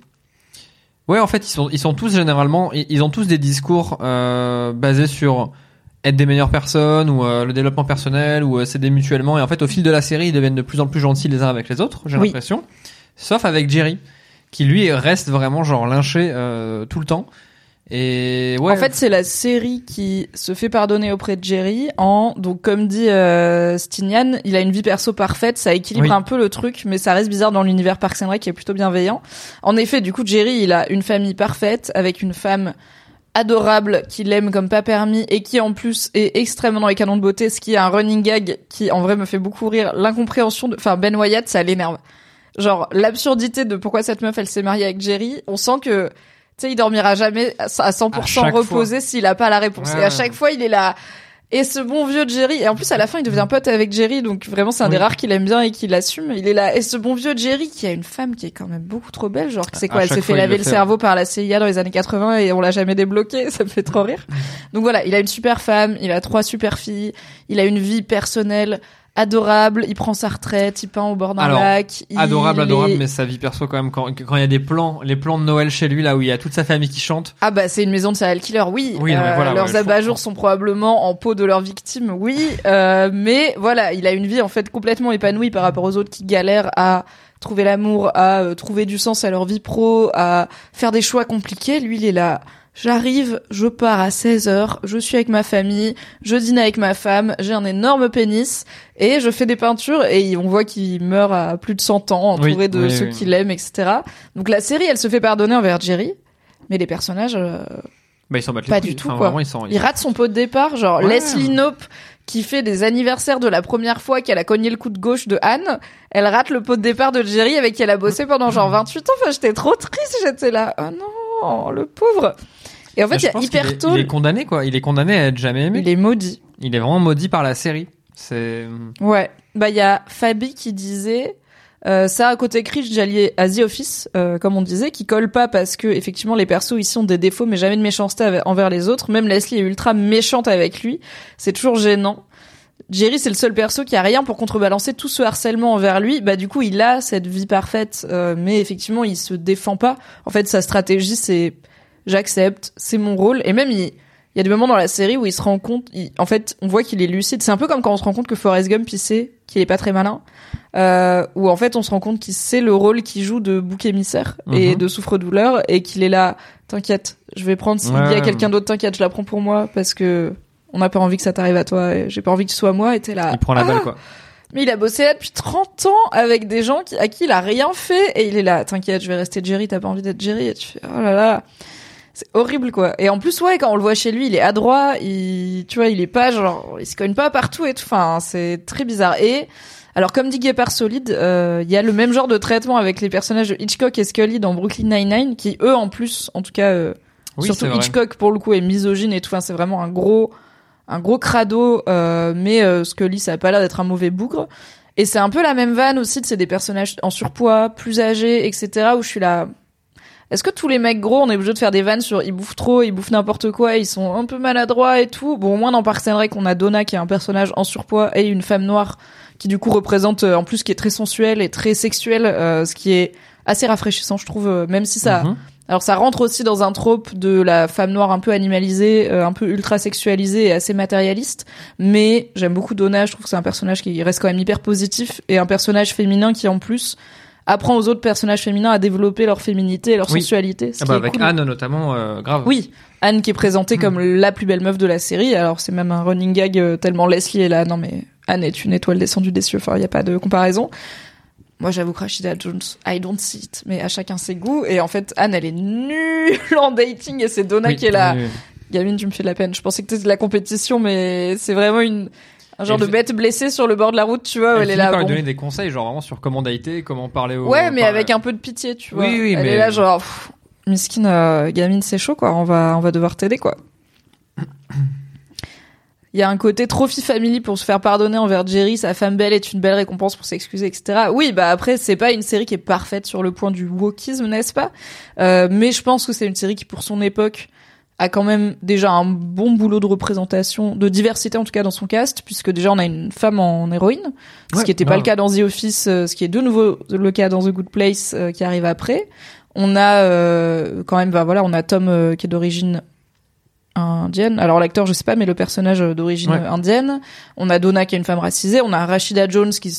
Ouais, en fait, ils sont, ils sont tous généralement, ils ont tous des discours euh, basés sur être des meilleures personnes ou euh, le développement personnel ou euh, s'aider mutuellement. Et en fait, au fil de la série, ils deviennent de plus en plus gentils les uns avec les autres, j'ai Oui. l'impression. Sauf avec Jerry, qui lui reste vraiment genre lynché euh, tout le temps. Et ouais. En fait, c'est la série qui se fait pardonner auprès de Jerry en donc comme dit euh, Stinian, il a une vie perso parfaite, ça équilibre Oui. un peu le truc, mais ça reste bizarre dans l'univers Parks and Rec qui est plutôt bienveillant. En effet, du coup, Jerry, il a une famille parfaite avec une femme adorable qui l'aime comme pas permis et qui en plus est extrêmement dans les canons de beauté, ce qui est un running gag qui en vrai me fait beaucoup rire. L'incompréhension de, enfin Ben Wyatt, ça l'énerve. Genre l'absurdité de pourquoi cette meuf elle s'est mariée avec Jerry, on sent que tu sais, il dormira jamais à 100% À chaque reposé s'il a pas la réponse. Ouais, et à chaque fois, il est là. Et ce bon vieux Jerry, et en plus à la fin il devient pote avec Jerry, donc vraiment c'est un des rares qu'il aime bien et qu'il assume. Il est là. Et ce bon vieux Jerry qui a une femme qui est quand même beaucoup trop belle, genre c'est À quoi Elle s'est fait laver le le cerveau par la CIA dans les années 80 et on l'a jamais débloqué, ça me fait trop rire. Donc voilà, il a une super femme, il a trois super filles, il a une vie personnelle adorable, il prend sa retraite, il peint au bord d'un lac. il adorable, adorable, mais sa vie perso quand même quand quand il y a des plans, les plans de Noël chez lui là où il y a toute sa famille qui chante. Ah bah c'est une maison de serial killer, oui. Oui, Euh, voilà, leurs ouais, abat-jours sont probablement en peau de leurs victimes, oui. Euh, mais voilà, il a une vie en fait complètement épanouie par rapport aux autres qui galèrent à trouver l'amour, à euh, trouver du sens à leur vie pro, à faire des choix compliqués. Lui, il est là. J'arrive, je pars à 16 heures, je suis avec ma famille, je dîne avec ma femme, j'ai un énorme pénis et je fais des peintures et on voit qu'il meurt à plus de 100 ans entouré Oui, de oui, ceux oui. qui l'aiment, etc. Donc la série, elle se fait pardonner envers Jerry, mais les personnages, euh, Bah ils s'en battent les Pas du tout, Enfin, quoi. vraiment, ils ils il rate son pot de départ, genre Ouais. Leslie Knope qui fait des anniversaires de la première fois qu'elle a cogné le coup de gauche de Anne, elle rate le pot de départ de Jerry avec qui elle a bossé pendant genre 28 ans. Enfin, j'étais trop triste, j'étais là. Oh non, le pauvre. Et en fait, Mais il y a hyper qu'il est- tôt. Il est condamné quoi. Il est condamné à être jamais aimé. Il est maudit. Il est vraiment maudit par la série. C'est Ouais. Bah, il y a Fabi qui disait, euh, ça à côté Chris, j'alliais à The Office, euh, comme on disait, qui colle pas parce que, effectivement, les persos ici ont des défauts, mais jamais de méchanceté envers les autres. Même Leslie est ultra méchante avec lui. C'est toujours gênant. Jerry, c'est le seul perso qui a rien pour contrebalancer tout ce harcèlement envers lui. Bah, du coup, il a cette vie parfaite, euh, mais effectivement, il se défend pas. En fait, sa stratégie, c'est, j'accepte, c'est mon rôle. Et même, il, il y a des moments dans la série où il se rend compte, il- en fait, on voit qu'il est lucide. C'est un peu comme quand on se rend compte que Forrest Gump, il sait qu'il est pas très malin. Euh, où en fait, on se rend compte qu'il sait le rôle qu'il joue de bouc émissaire et Mhm. de souffre-douleur et qu'il est là, t'inquiète, je vais prendre, s'il Ouais. dit à quelqu'un d'autre, t'inquiète, je la prends pour moi parce que on n'a pas envie que ça t'arrive à toi, et j'ai pas envie que ce soit moi, et t'es là. Il prend la Ah balle, quoi. Mais il a bossé là depuis 30 ans avec des gens qui, à qui il a rien fait et il est là, t'inquiète, je vais rester Jerry, t'as pas envie d'être Jerry et tu fais oh là là. C'est horrible quoi. Et en plus ouais, quand on le voit chez lui, il est adroit, il tu vois, il est pas genre il se cogne pas partout et tout. Enfin, c'est très bizarre. Et alors comme dit Guépard Solide, euh, il y a le même genre de traitement avec les personnages de Hitchcock et Scully dans Brooklyn Nine-Nine qui eux en plus, en tout cas euh, Oui, surtout. Hitchcock pour le coup est misogyne et tout. Enfin, c'est vraiment un gros un gros crado, euh, mais Scully ça a pas l'air d'être un mauvais bougre. Et c'est un peu la même vanne aussi, c'est des personnages en surpoids, plus âgés, etc. Où je suis là. Est-ce que tous les mecs gros, on est obligé de faire des vannes sur ils bouffent trop, ils bouffent n'importe quoi, ils sont un peu maladroits et tout? Bon, au moins dans Parks and Rec, on a Donna qui est un personnage en surpoids et une femme noire qui du coup représente euh, en plus qui est très sensuelle et très sexuelle, euh, ce qui est assez rafraîchissant, je trouve, euh, même si ça. Mhm. Alors ça rentre aussi dans un trope de la femme noire un peu animalisée, euh, un peu ultra sexualisée et assez matérialiste. Mais j'aime beaucoup Donna, je trouve que c'est un personnage qui reste quand même hyper positif et un personnage féminin qui en plus apprend aux autres personnages féminins à développer leur féminité et leur Oui. sensualité. ce Ah bah avec cool. Anne notamment, euh, grave. Oui, Anne qui est présentée comme la plus belle meuf de la série. Alors c'est même un running gag euh, tellement Leslie est là. Non mais Anne est une étoile descendue des cieux. Enfin, il y a pas de comparaison. Moi, j'avoue que Rashida Jones, I don't see it. Mais à chacun ses goûts. Et en fait, Anne, elle est nulle en dating et c'est Donna Oui, qui est là. oui. Gamine, tu me fais de la peine. Je pensais que c'était de la compétition, mais c'est vraiment une un genre de bête blessée sur le bord de la route, tu vois. Elle Elle, est là. par lui bon. donner des conseils, genre vraiment sur comment dater, comment parler aux. Ouais, mais par- avec un peu de pitié, tu vois. Oui, oui, Elle mais- est là, genre, pff, miskine, euh, gamine, c'est chaud, quoi. On va, on va devoir t'aider, quoi. Il y a un côté trophy family pour se faire pardonner envers Jerry. Sa femme belle est une belle récompense pour s'excuser, etc. Oui, bah après, c'est pas une série qui est parfaite sur le point du wokisme, n'est-ce pas? Euh, Mais je pense que c'est une série qui, pour son époque, a quand même déjà un bon boulot de représentation, de diversité en tout cas dans son cast, puisque déjà on a une femme en héroïne, ce Ouais, qui n'était pas le cas dans The Office, euh, ce qui est de nouveau le cas dans The Good Place euh, qui arrive après. On a euh, quand même, bah voilà, on a Tom euh, qui est d'origine indienne. Alors l'acteur, je sais pas, mais le personnage d'origine Ouais. indienne. On a Donna qui est une femme racisée. On a Rashida Jones qui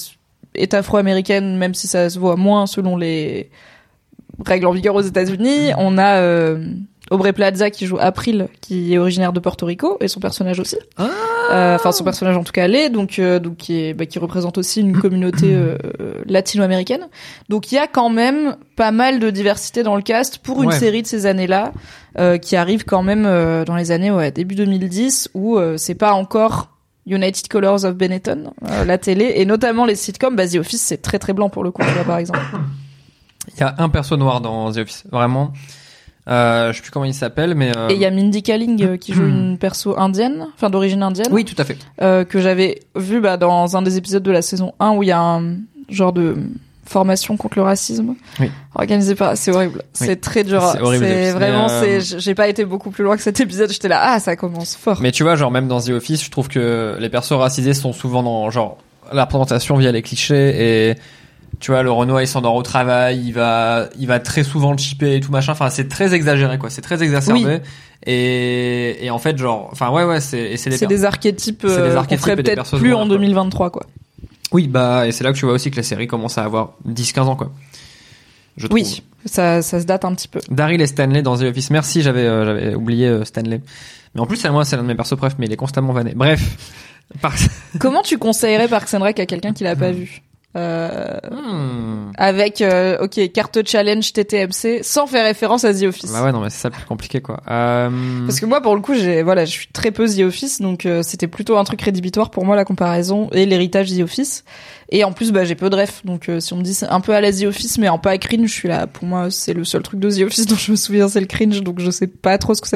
est afro-américaine, même si ça se voit moins selon les règles en vigueur aux États-Unis. On a Aubrey Plaza qui joue April, qui est originaire de Porto Rico, et son personnage aussi. Euh, Enfin, son personnage en tout cas l'est, donc euh, donc qui est bah, qui représente aussi une communauté euh, latino-américaine. Donc il y a quand même pas mal de diversité dans le cast pour une Ouais. série de ces années-là, qui arrive quand même dans les années ouais début 2010 où c'est pas encore United Colors of Benetton, la télé, et notamment les sitcoms. Bah, The Office, c'est très très blanc pour le coup, vois, par exemple. Il y a un perso noir dans The Office, vraiment. Euh, je sais plus comment il s'appelle, mais. euh, Et il y a Mindy Kaling euh, qui joue une perso indienne, enfin d'origine indienne. Oui, tout à fait. euh, que j'avais vu bah, dans un des épisodes de la saison 1 où il y a un genre de formation contre le racisme Oui. organisé par c'est horrible c'est très dur C'est horrible, c'est mais, vraiment euh, c'est j'ai pas été beaucoup plus loin que cet épisode j'étais là ah ça commence fort Mais tu vois, genre même dans The Office, je trouve que les persos racisés sont souvent dans genre la représentation via les clichés et tu vois le Renoir il s'endort au travail, il va il va très souvent chipper et tout machin. Enfin c'est très exagéré quoi, c'est très exacerbé Oui. et et en fait genre enfin ouais ouais c'est c'est des des archétypes C'est des euh, qu'on archétypes ferait peut-être plus en quoi. 2023 quoi oui bah et c'est là que tu vois aussi que la série commence à avoir 10-15 ans quoi. Je trouve. oui ça ça se date un petit peu Daryl et Stanley dans The Office. Merci, j'avais euh, j'avais oublié euh, Stanley. Mais en plus, c'est moi, c'est l'un de mes persos préf, mais il est constamment vanné. Bref. Par- comment tu conseillerais Parks and Rec à quelqu'un qui l'a pas vu? Euh, Hmm. avec euh, ok carte challenge TTMC sans faire référence à The Office Bah ouais, non, mais c'est ça le plus compliqué, quoi. Euh... Parce que moi, pour le coup, j'ai voilà, je suis très peu The Office, donc euh, c'était plutôt un truc rédhibitoire pour moi la comparaison et l'héritage The Office. Et en plus, bah j'ai peu de ref, donc euh, si on me dit c'est un peu à la The Office, mais en pas cringe, je suis là. Pour moi, c'est le seul truc de The Office dont je me souviens, c'est le cringe, donc je sais pas trop ce que ça.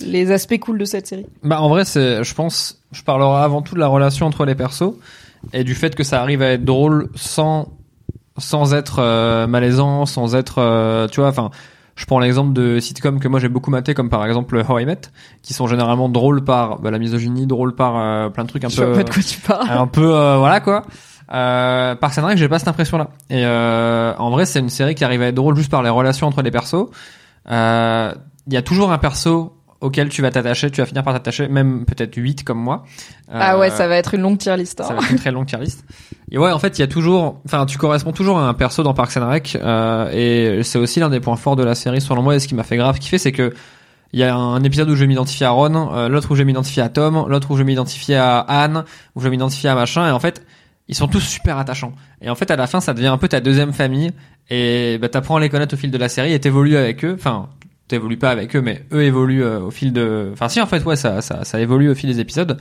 les aspects cool de cette série Bah en vrai, c'est, je pense, je parlerai avant tout de la relation entre les persos et du fait que ça arrive à être drôle sans sans être euh, malaisant, sans être, euh, tu vois, enfin. Je prends l'exemple de sitcoms que moi j'ai beaucoup maté, comme par exemple How I Met, qui sont généralement drôles par bah, la misogynie, drôles par euh, plein de trucs un Je peu, vois pas de quoi tu parles. un peu, euh, voilà quoi. Euh, Parks and Rec, j'ai pas cette impression-là. Et euh, en vrai, c'est une série qui arrive à être drôle juste par les relations entre les persos. Euh, Il y a toujours un perso auquel tu vas t'attacher, tu vas finir par t'attacher, même peut-être 8 comme moi. ah ouais, Euh, ça va être une longue tier list. hein. ça va être une très longue tier list. Et ouais, en fait, il y a toujours, enfin, tu corresponds toujours à un perso dans Parks and Rec, euh, et c'est aussi l'un des points forts de la série, selon moi, et ce qui m'a fait grave kiffer, c'est que il y a un épisode où je vais m'identifier à Ron, euh, l'autre où je vais m'identifier à Tom, l'autre où je vais m'identifier à Anne, où je vais m'identifier à machin, et en fait, ils sont tous super attachants. Et en fait, à la fin, ça devient un peu ta deuxième famille, et bah, t'apprends à les connaître au fil de la série, et t'évolues avec eux, enfin, t'évolues pas avec eux, mais eux évoluent euh, au fil de, enfin, si, en fait, ouais, ça, ça, ça évolue au fil des épisodes.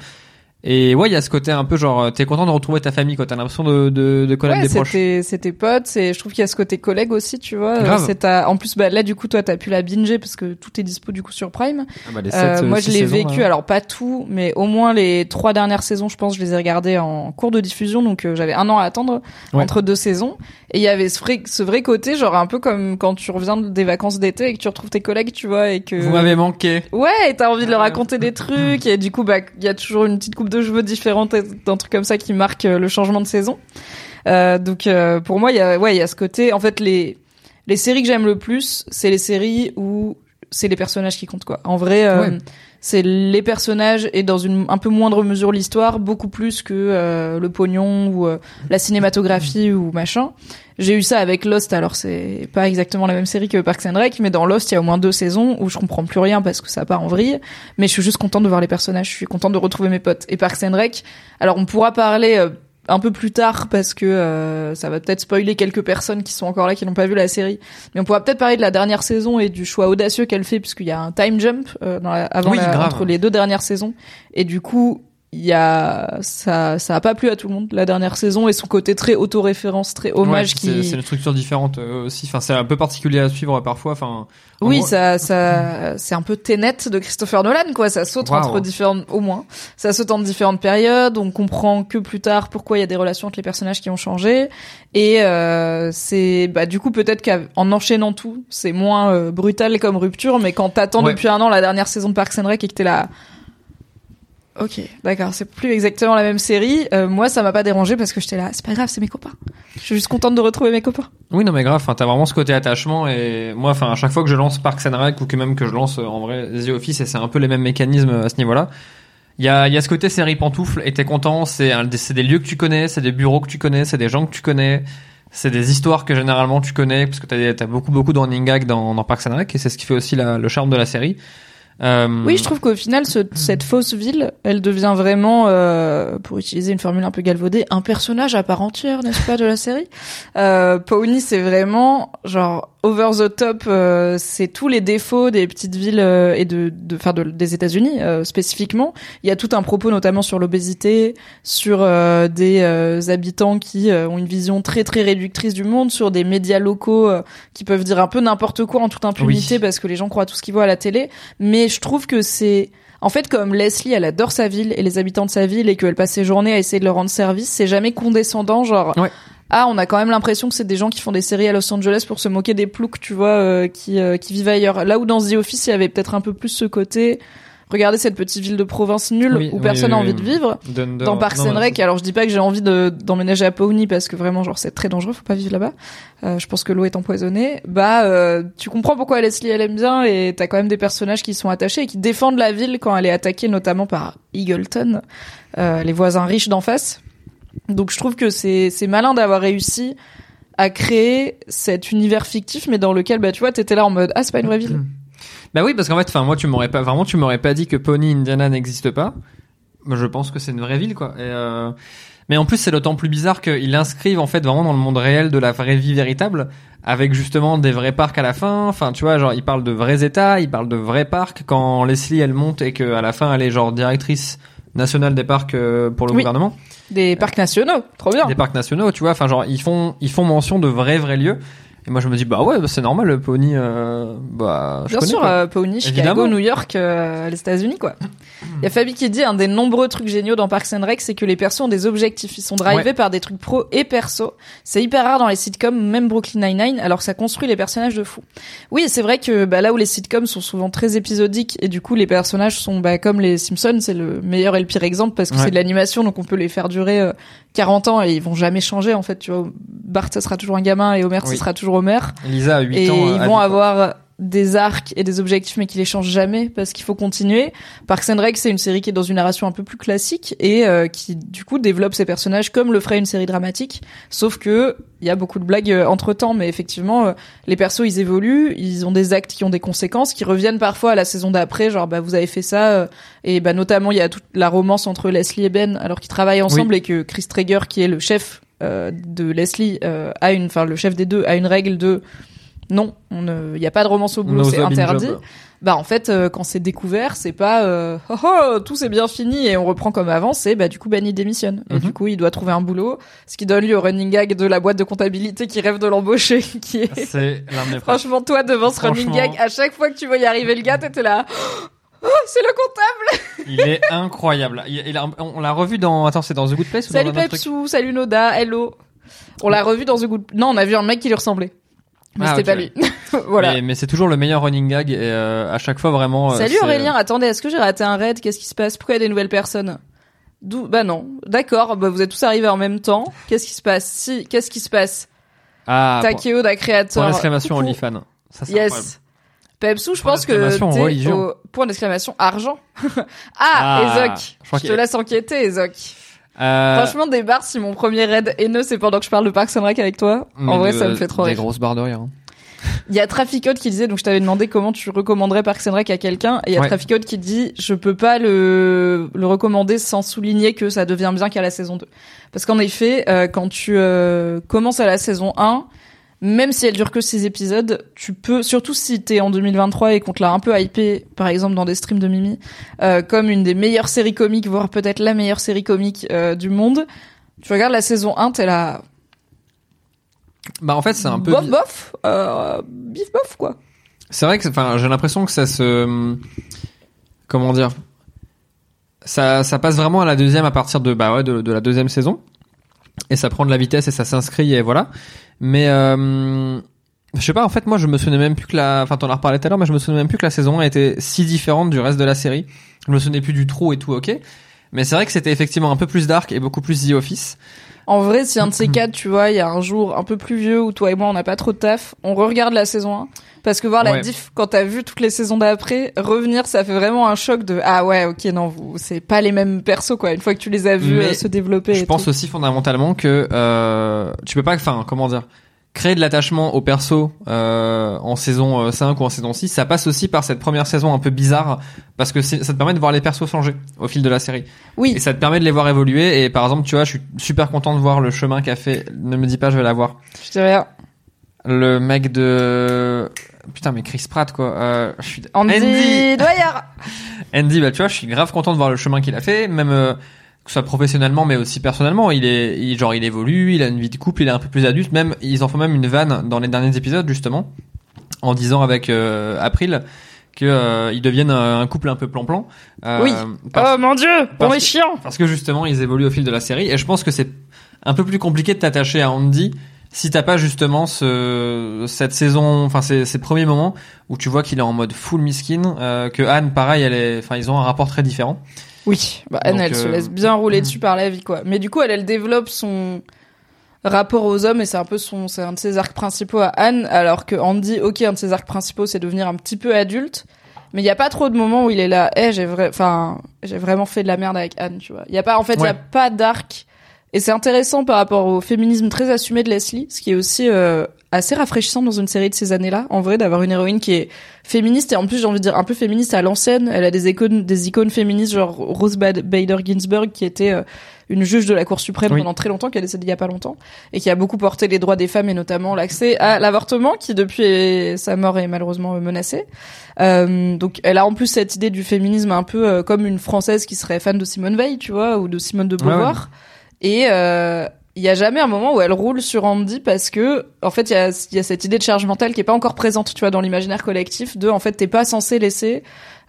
Et ouais, il y a ce côté un peu genre, t'es content de retrouver ta famille, quoi. T'as l'impression de, de, de connaître Ouais, des proches. c'était c'était potes. C'est, je trouve qu'il y a ce côté collègue aussi, tu vois. Euh, Grave. C'est ta- en plus, bah là, du coup, toi, t'as pu la binger parce que tout est dispo du coup sur Prime. Ah bah, les Euh, sept, moi, je l'ai saisons, vécu. là. Alors pas tout, mais au moins les trois dernières saisons, je pense, je les ai regardées en cours de diffusion. Donc euh, j'avais un an à attendre Ouais. entre deux saisons. Et il y avait ce vrai, ce vrai côté, genre un peu comme quand tu reviens des vacances d'été et que tu retrouves tes collègues, tu vois, et que Vous m'avez manqué. Ouais, et t'as envie de leur raconter des trucs, et du coup, bah, il y a toujours une petite coupe de cheveux différente, et un truc comme ça qui marque euh, le changement de saison. Euh, donc, euh, pour moi, il y a, ouais, il y a ce côté. En fait, les les séries que j'aime le plus, c'est les séries où c'est les personnages qui comptent, quoi. En vrai, euh, Ouais. c'est les personnages et dans une un peu moindre mesure l'histoire, beaucoup plus que euh, le pognon ou euh, la cinématographie ou machin. J'ai eu ça avec Lost, alors c'est pas exactement la même série que Parks and Rec, mais dans Lost, il y a au moins deux saisons où je comprends plus rien parce que ça part en vrille, mais je suis juste contente de voir les personnages, je suis contente de retrouver mes potes. Et Parks and Rec, alors on pourra parler euh, un peu plus tard parce que euh, ça va peut-être spoiler quelques personnes qui sont encore là qui n'ont pas vu la série, mais on pourra peut-être parler de la dernière saison et du choix audacieux qu'elle fait puisqu'il y a un time jump euh, dans la- avant Oui, la- grave. entre les deux dernières saisons et du coup il y a ça ça a pas plu à tout le monde la dernière saison et son côté très auto-référence très hommage Ouais, qui c'est- une structure différente euh, aussi. Enfin, c'est un peu particulier à suivre parfois. Enfin. en Oui, gros- ça, ça, c'est un peu Tenet de Christopher Nolan, quoi. Ça saute entre différentes, au moins, ça saute entre différentes périodes. On comprend que plus tard pourquoi il y a des relations entre les personnages qui ont changé. Et euh, c'est, bah, du coup, peut-être qu'en enchaînant tout, c'est moins euh, brutal comme rupture. Mais quand t'attends Ouais. depuis un an la dernière saison de Parks and Rec et que t'es là. Ok, d'accord, c'est plus exactement la même série. Euh, moi, ça m'a pas dérangé parce que j'étais là, c'est pas grave, c'est mes copains. Je suis juste contente de retrouver mes copains. Oui, non, mais grave. Enfin, t'as vraiment ce côté attachement. Et moi, enfin, à chaque fois que je lance Parks and Rec ou que même que je lance euh, en vrai The Office, et c'est un peu les mêmes mécanismes à ce niveau-là. Il y a, il y a ce côté série pantoufle et t'es content. C'est un- c'est des lieux que tu connais, c'est des bureaux que tu connais, c'est des gens que tu connais. C'est des histoires que généralement tu connais parce que t'as as beaucoup beaucoup de running gag dans, dans Parks and Rec et c'est ce qui fait aussi la- le charme de la série. Euh, Oui, je trouve qu'au final, ce- cette fausse ville, elle devient vraiment, euh, pour utiliser une formule un peu galvaudée, un personnage à part entière, n'est-ce pas, de la série? Euh, Pawnee, c'est vraiment genre over the top. euh, c'est tous les défauts des petites villes euh, et de, de, enfin, de- des États-Unis euh, spécifiquement. Il y a tout un propos, notamment sur l'obésité, sur euh, des euh, habitants qui euh, ont une vision très très réductrice du monde, sur des médias locaux euh, qui peuvent dire un peu n'importe quoi en toute impunité Oui. parce que les gens croient tout ce qu'ils voient à la télé. Mais je trouve que c'est en fait, comme Leslie, elle adore sa ville et les habitants de sa ville et qu'elle passe ses journées à essayer de leur rendre service, c'est jamais condescendant, genre. Ouais. Ah, on a quand même l'impression que c'est des gens qui font des séries à Los Angeles pour se moquer des ploucs, tu vois, euh, qui, euh, qui vivent ailleurs. Là où dans The Office, il y avait peut-être un peu plus ce côté. Regardez cette petite ville de province nulle Oui, où oui, personne oui, a oui. envie de vivre. Dunder- Dans Parks and Rec, alors je dis pas que j'ai envie de d'emménager à Pawnee parce que vraiment genre c'est très dangereux, faut pas vivre là-bas. Euh, je pense que l'eau est empoisonnée. Bah euh, tu comprends pourquoi Leslie elle aime bien et t'as quand même des personnages qui sont attachés et qui défendent la ville quand elle est attaquée notamment par Eagleton, euh, les voisins riches d'en face. Donc je trouve que c'est malin d'avoir réussi à créer cet univers fictif mais dans lequel bah tu vois t'étais là en mode ah c'est pas une vraie ville. Bah oui, parce qu'en fait, enfin, moi, tu m'aurais pas, vraiment, tu m'aurais pas dit que Pony Indiana n'existe pas. Je pense que c'est une vraie ville, quoi. Euh... Mais en plus, c'est d'autant plus bizarre qu'ils l'inscrivent, en fait, vraiment dans le monde réel de la vraie vie véritable, avec justement des vrais parcs à la fin. Enfin, tu vois, genre, ils parlent de vrais états, ils parlent de vrais parcs. Quand Leslie, elle monte et qu'à la fin, elle est genre directrice nationale des parcs euh, pour le Oui. gouvernement Des parcs nationaux, trop bien. des parcs nationaux, tu vois. Enfin, genre, ils font, ils font mention de vrais, vrais lieux. Et moi je me dis bah ouais bah, c'est normal le pony euh, bah je Bien connais, sûr, quoi. euh, Pony, Chicago, Évidemment. New York, euh, les États-Unis, quoi. Il y a Fabi qui dit un des nombreux trucs géniaux dans Parks and Rec, c'est que les persos ont des objectifs. Ils sont drivés Ouais. par des trucs pro et perso. C'est hyper rare dans les sitcoms, même Brooklyn Nine-Nine, alors que ça construit les personnages de fou. Oui, c'est vrai que bah, là où les sitcoms sont souvent très épisodiques et du coup les personnages sont bah, comme les Simpsons, c'est le meilleur et le pire exemple parce que Ouais. c'est de l'animation, donc on peut les faire durer euh, 40 ans et ils vont jamais changer en fait. Tu vois, Bart ça sera toujours un gamin et Homer ça Oui. sera toujours Homer Lisa a 8 et ans. ils euh, à vont avoir des arcs et des objectifs mais qui les changent jamais parce qu'il faut continuer. Parks and Rec c'est une série qui est dans une narration un peu plus classique et euh, qui du coup développe ses personnages comme le ferait une série dramatique sauf que il y a beaucoup de blagues entre temps mais effectivement euh, les persos ils évoluent, ils ont des actes qui ont des conséquences qui reviennent parfois à la saison d'après genre bah vous avez fait ça euh, et bah notamment il y a toute la romance entre Leslie et Ben alors qu'ils travaillent ensemble et que Chris Traeger qui est le chef euh, de Leslie euh, a une enfin le chef des deux a une règle de non, il n'y a pas de romance au boulot, No c'est interdit. job. Bah en fait, euh, quand c'est découvert, c'est pas euh, oh, oh, tout c'est bien fini et on reprend comme avant. C'est bah du coup Benny démissionne et Mhm. du coup il doit trouver un boulot, ce qui donne lieu au running gag de la boîte de comptabilité qui rêve de l'embaucher, qui est mes franchement toi devant ce running gag, à chaque fois que tu vois y arriver le gars, t'étais là. Oh, c'est le comptable. Il est incroyable. Il, il a- on l'a revu dans. Attends, c'est dans The Good Place ou Salut dans un autre truc Pepsou, salut Noda, hello. On l'a revu dans The Good. Non, on a vu un mec qui lui ressemblait. Mais Ah, c'était pas lui. voilà. Mais, mais c'est toujours le meilleur running gag et euh, à chaque fois vraiment. euh, Salut Aurélien, attendez, est-ce que j'ai raté un raid? Qu'est-ce qui se passe? Pourquoi il y a des nouvelles personnes? D'où Bah non. D'accord, bah vous êtes tous arrivés en même temps. Qu'est-ce qui se passe? Si, qu'est-ce qui se passe? Ah, Takeo da créateur. point d'exclamation Coucou. OnlyFans. Ça, incroyable. Pepsou, je pense que t'es au point d'exclamation argent. ah, Ah, Ezoc. je te laisse enquêter, Ezoc. Euh, Franchement, des barres, si mon premier raid haineux, c'est pendant que je parle de Parks and Rec avec toi. mais En vrai, de- ça me fait trop Des rire. grosses barres de rire. hein. Il y a Traficode qui disait, donc je t'avais demandé comment tu recommanderais Parks and Rec à quelqu'un, et il y a Ouais. Traficode qui dit, je peux pas le, le recommander sans souligner que ça devient bien qu'à la saison 2. Parce qu'en effet, euh, quand tu euh, commences à la saison 1, même si elle dure que 6 épisodes, tu peux, surtout si t'es en 2023 et qu'on te l'a un peu hypé, par exemple dans des streams de Mimi, euh, comme une des meilleures séries comiques, voire peut-être la meilleure série comique euh, du monde, tu regardes la saison 1, t'es là, Bah en fait c'est un peu. bof bof, euh, bif bof quoi. C'est vrai que, enfin, j'ai l'impression que ça se, comment dire, ça, ça passe vraiment à la deuxième à partir de, bah ouais, de, de la deuxième saison, et ça prend de la vitesse et ça s'inscrit et voilà. Mais euh, je sais pas, en fait, moi, je me souvenais même plus que la, enfin, t'en as reparlé tout à l'heure, mais je me souvenais même plus que la saison 1 était si différente du reste de la série. Je me souvenais plus du trou et tout, ok. Mais c'est vrai que c'était effectivement un peu plus dark et beaucoup plus The Office. En vrai, si un de ces quatre, tu vois, il y a un jour un peu plus vieux où toi et moi on n'a pas trop de taf, on re-regarde la saison 1. Parce que voir la Ouais. diff quand t'as vu toutes les saisons d'après, revenir, ça fait vraiment un choc de ah ouais, ok, non, vous, c'est pas les mêmes persos quoi. Une fois que tu les as vus Mais euh, se développer. Je et pense tout. aussi fondamentalement que euh, tu peux pas, enfin, comment dire, créer de l'attachement au perso euh, en saison euh, 5 ou en saison 6, ça passe aussi par cette première saison un peu bizarre parce que ça te permet de voir les persos changer au fil de la série Oui. et ça te permet de les voir évoluer et par exemple, tu vois, je suis super content de voir le chemin qu'a fait. Ne me dis pas, je vais la voir. Je dirais Le mec de putain mais Chris Pratt quoi. Euh, je suis Andy, Andy. Dwyer. Andy, bah tu vois, je suis grave content de voir le chemin qu'il a fait, même euh, que ce soit professionnellement, mais aussi personnellement. Il est, il, genre, il évolue, il a une vie de couple, il est un peu plus adulte. Même, ils en font même une vanne dans les derniers épisodes justement, en disant avec euh, April que euh, ils deviennent un, couple un peu plan-plan. Euh, Oui. parce, Oh mon dieu, on est chiant. parce que justement, ils évoluent au fil de la série, et je pense que c'est un peu plus compliqué de t'attacher à Andy si t'as pas justement ce, cette saison, enfin ces, ces premiers moments où tu vois qu'il est en mode full miskin, euh, que Anne, pareil, elle est, enfin ils ont un rapport très différent. Oui, bah Anne, Donc, elle se euh, laisse bien rouler dessus par la vie, quoi. Mais du coup, elle, elle développe son rapport aux hommes et c'est un peu son, c'est un de ses arcs principaux à Anne, alors que Andy, ok, un de ses arcs principaux, c'est devenir un petit peu adulte. Mais il y a pas trop de moments où il est là, eh, j'ai vrai, enfin, j'ai vraiment fait de la merde avec Anne, tu vois. Il y a pas, en fait, il y a pas d'arc. Et c'est intéressant par rapport au féminisme très assumé de Leslie, ce qui est aussi euh, assez rafraîchissant dans une série de ces années-là, en vrai, d'avoir une héroïne qui est féministe et en plus j'ai envie de dire un peu féministe à l'ancienne. Elle a des icônes, des icônes féministes genre Rose Bad- Bader Ginsburg qui était euh, une juge de la Cour suprême Oui. pendant très longtemps, qui a décédé il y a pas longtemps et qui a beaucoup porté les droits des femmes et notamment l'accès à l'avortement qui depuis sa mort est malheureusement menacé. Euh, donc elle a en plus cette idée du féminisme un peu euh, comme une française qui serait fan de Simone Veil, tu vois, ou de Simone de Ouais, ouais. Et euh, il y a jamais un moment où elle roule sur Andy parce que en fait il y a, il y a cette idée de charge mentale qui est pas encore présente tu vois dans l'imaginaire collectif de en fait t'es pas censé laisser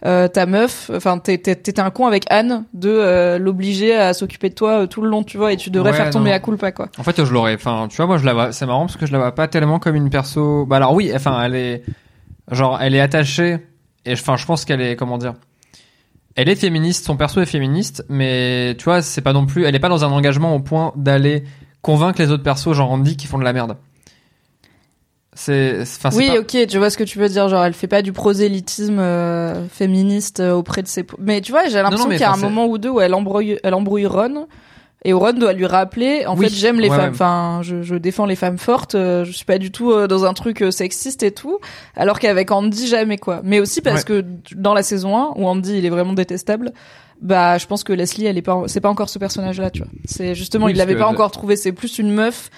euh, ta meuf enfin t'es- t'es- t'étais un con avec Anne de euh, l'obliger à s'occuper de toi euh, tout le long tu vois et tu devrais Ouais, faire tomber non. à culpa quoi En fait, je l'aurais. Enfin, tu vois, moi, je la vois. C'est marrant parce que je la vois pas tellement comme une perso. Bah alors oui, enfin, elle est genre, elle est attachée. Et enfin, je pense qu'elle est comment dire. Elle est féministe. Son perso est féministe, mais tu vois, c'est pas non plus. Elle est pas dans un engagement au point d'aller convaincre les autres persos, genre Andy, qui font de la merde. C'est. Enfin, oui pas- ok tu vois ce que tu veux dire genre elle fait pas du prosélytisme euh, féministe euh, auprès de ses mais tu vois j'ai l'impression qu'il y a un moment ou deux où elle embrouille elle embrouille Ron et Ron doit lui rappeler en Oui, fait j'aime les ouais, femmes. ouais. enfin je, je défends les femmes fortes euh, je suis pas du tout euh, dans un truc euh, sexiste et tout. Alors qu'avec Andy jamais quoi. Mais aussi parce Ouais. que dans la saison 1 où Andy il est vraiment détestable bah je pense que Leslie elle est pas c'est pas encore ce personnage là tu vois. C'est justement Oui, il l'avait pas encore trouvé. C'est plus une meuf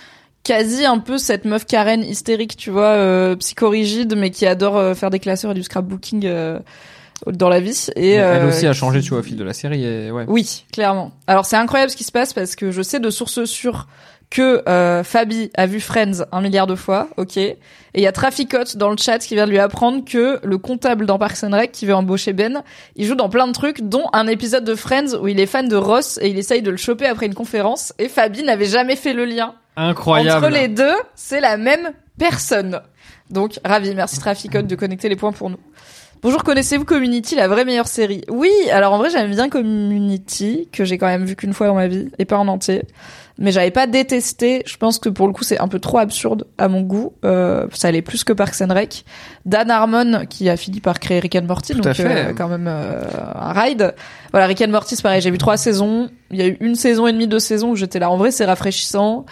quasi un peu cette meuf Karen hystérique, tu vois, euh, psychorigide, mais qui adore euh, faire des classeurs et du scrapbooking euh, dans la vie. Et elle euh, aussi a changé, tu vois, au fil de la série. Et ouais. Oui, clairement. Alors c'est incroyable ce qui se passe parce que je sais de sources sûres que euh, Fabi a vu Friends un milliard de fois, ok. Et il y a Traficote dans le chat qui vient de lui apprendre que le comptable dans Parks and Rec qui veut embaucher Ben, il joue dans plein de trucs, dont un épisode de Friends où il est fan de Ross et il essaye de le choper après une conférence. Et Fabi n'avait jamais fait le lien Incroyable. entre les deux, c'est la même personne. Donc, ravi. Merci Traficode de connecter les points pour nous. Bonjour, connaissez-vous Community, la vraie meilleure série? Oui, alors en vrai, j'aime bien Community, que j'ai quand même vu qu'une fois dans ma vie, et pas en entier. Mais j'avais pas détesté. Je pense que pour le coup, c'est un peu trop absurde à mon goût. Euh, ça allait plus que Parks and Rec. Dan Harmon, qui a fini par créer Rick and Morty, Tout donc à fait. euh, quand même euh, un ride. Voilà, Rick and Morty, c'est pareil. J'ai vu trois saisons. Il y a eu une saison et demie, deux saisons où j'étais là. En vrai, c'est rafraîchissant.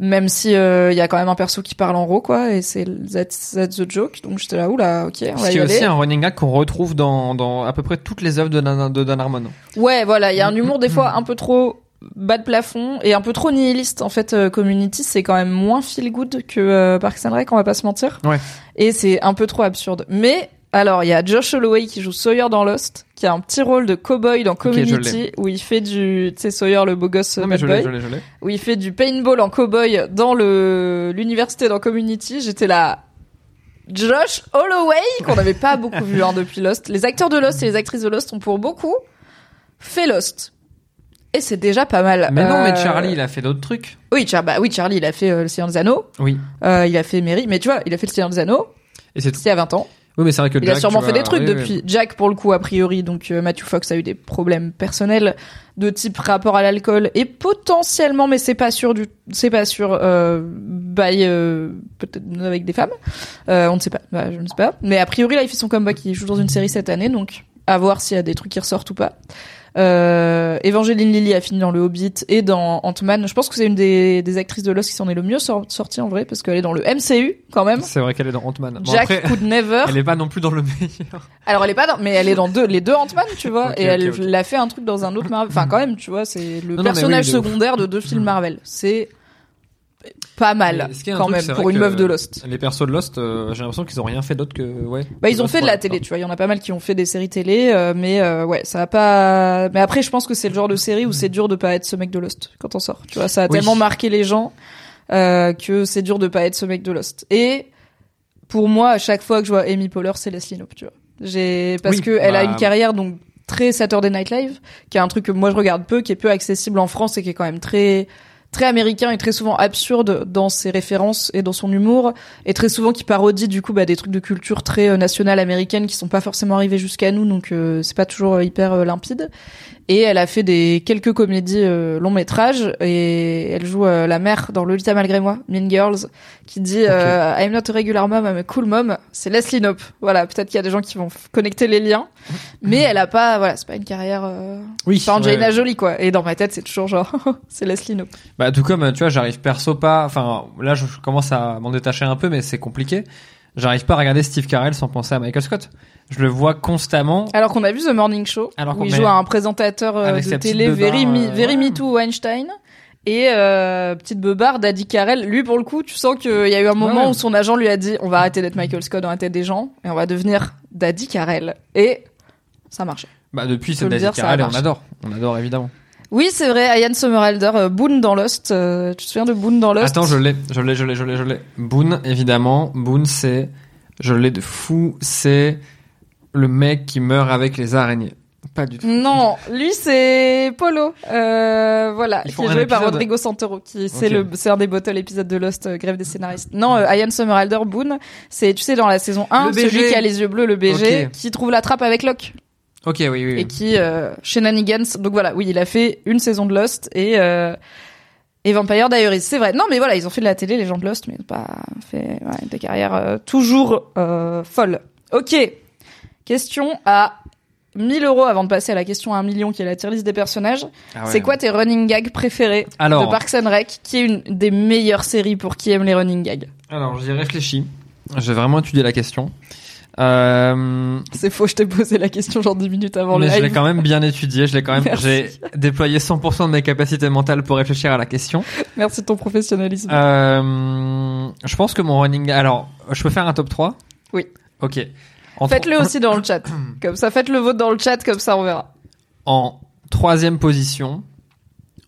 Même si euh, il y a quand même un perso qui parle en gros quoi et c'est that's, that's the joke. Donc j'étais là oula ok on va y aller. aussi un running gag qu'on retrouve dans, dans à peu près toutes les œuvres de Dan, de Dan Harmon. ouais voilà il y a un humour des fois un peu trop bas de plafond et un peu trop nihiliste en fait euh, Community. C'est quand même moins feel good que euh, Parks and Rec on va pas se mentir. Ouais. et c'est un peu trop absurde. Mais alors il y a Josh Holloway qui joue Sawyer dans Lost qui a un petit rôle de cowboy dans. Community où il fait du tu sais Sawyer le beau gosse Non bad je boy je je où il fait du paintball en cowboy dans le l'université dans Community. J'étais là. Josh Holloway, qu'on n'avait pas beaucoup vu hein, depuis Lost. Les acteurs de Lost et les actrices de Lost ont pour beaucoup fait Lost. Et c'est déjà pas mal. Mais non, Euh, mais Charlie, il a fait d'autres trucs. Oui, Char- bah oui, Charlie, il a fait euh, Le Seigneur des Anneaux. Oui. Euh, il a fait Mary. Mais tu vois, il a fait Le Seigneur des Anneaux. Et c'est tout. Y a 20 ans. Oui, mais c'est vrai que Il a sûrement fait vois, des trucs oui, depuis. oui. Jack, pour le coup, a priori, donc euh, Matthew Fox a eu des problèmes personnels de type rapport à l'alcool et potentiellement, mais c'est pas sûr du, c'est pas sûr, euh, by, euh, peut-être avec des femmes. Euh, on ne sait pas. Bah, je ne sais pas. Mais a priori, là, il fait son comeback. Il joue dans une série cette année, donc à voir s'il y a des trucs qui ressortent ou pas. Euh, Evangeline Lilly a fini dans Le Hobbit et dans Ant-Man. Je pense que c'est une des, des actrices de Lost qui s'en est le mieux sor- sortie en vrai, parce qu'elle est dans le MCU quand même. C'est vrai qu'elle est dans Ant-Man. Bon, Jack never. elle est pas non plus dans le meilleur. Alors elle est pas dans, mais elle est dans deux, les deux Ant-Man, tu vois, et elle ok. l'a fait un truc dans un autre Marvel. Enfin quand même, tu vois, c'est le Non, non, personnage oui, secondaire de deux films Marvel. C'est pas mal quand même pour une meuf de Lost. Les persos de Lost, euh, j'ai l'impression qu'ils ont rien fait d'autre que ouais. Bah ils ont Lost, fait de la télé, tu vois, il y en a pas mal qui ont fait des séries télé, euh, mais euh, ouais, ça a pas. Mais après, je pense que c'est le genre de série où c'est dur de pas être ce mec de Lost quand on sort. Tu vois, ça a Oui. tellement marqué les gens euh, que c'est dur de pas être ce mec de Lost. Et pour moi, à chaque fois que je vois Amy Poehler, c'est Leslie Knope, tu vois. J'ai parce Oui, que elle a bah- une carrière donc très Saturday Night Live, qui est un truc que moi je regarde peu, qui est peu accessible en France et qui est quand même très très américain et très souvent absurde dans ses références et dans son humour et très souvent qui parodie du coup bah, des trucs de culture très euh, nationale américaine qui sont pas forcément arrivés jusqu'à nous donc euh, c'est pas toujours euh, hyper limpide et elle a fait des quelques comédies euh, long métrages et elle joue euh, la mère dans Lolita malgré moi Mean Girls qui dit euh, I'm not a regular mom I'm a cool mom c'est Leslie Knope voilà peut-être qu'il y a des gens qui vont connecter les liens mais elle a pas voilà c'est pas une carrière euh... Oui. c'est pas ouais. Angelina Jolie quoi et dans ma tête c'est toujours genre c'est Leslie Knope Bah tout comme tu vois, j'arrive perso pas. Enfin là, je commence à m'en détacher un peu, mais c'est compliqué. J'arrive pas à regarder Steve Carell sans penser à Michael Scott. Je le vois constamment. Alors qu'on a vu The Morning Show, Alors où il joue à un présentateur euh, de télé, Very, Me, euh, Very ouais. Me Too Weinstein. Et euh, petite beubare Daddy Carell, lui pour le coup, tu sens qu'il y a eu un moment Ouais. où son agent lui a dit on va arrêter d'être Michael Scott dans la tête des gens et on va devenir Daddy Carell. Et ça marchait. Bah depuis c'est ça Carell et on adore. On adore évidemment. Oui, c'est vrai, Ian Somerhalder, euh, Boone dans Lost. euh, tu te souviens de Boone dans Lost? Attends, je l'ai, je l'ai, je l'ai, je l'ai, je l'ai. Boone, évidemment. Boone, c'est, je l'ai de fou, c'est le mec qui meurt avec les araignées. Pas du tout. Non, lui c'est Polo, euh, voilà, Ils qui font est un joué par épisode. Rodrigo Santoro, qui c'est Ok. le, c'est un des bottle épisodes de Lost, euh, grève des scénaristes. Non, euh, Ian Somerhalder, Boone, c'est tu sais dans la saison 1, Le BG. celui qui a les yeux bleus, le BG, Ok. qui trouve la trappe avec Locke Ok, oui, oui. oui. et qui euh, shenanigans. Donc voilà, oui, il a fait une saison de Lost et euh, et Vampire Diaries, c'est vrai. Non, mais voilà, ils ont fait de la télé, les gens de Lost, mais ils ont pas fait ouais, des carrières euh, toujours euh, folles. Ok, question à 1000 euros avant de passer à la question à 1 million qui est la tier list des personnages. Ah ouais. C'est quoi tes running gags préférés Alors. de Parks and Rec, qui est une des meilleures séries pour qui aime les running gags? Alors, j'y ai réfléchi. J'ai vraiment étudié la question. Euh, C'est faux, je t'ai posé la question genre 10 minutes avant mais le je l'ai live. quand même bien étudié. Je l'ai quand même. J'ai déployé 100% de mes capacités mentales pour réfléchir à la question. Merci de ton professionnalisme. Euh, je pense que mon running. Alors, je peux faire un top 3 Oui. Ok. En Faites-le tro- aussi dans le chat. Comme ça, faites le vote dans le chat, comme ça on verra. En troisième position,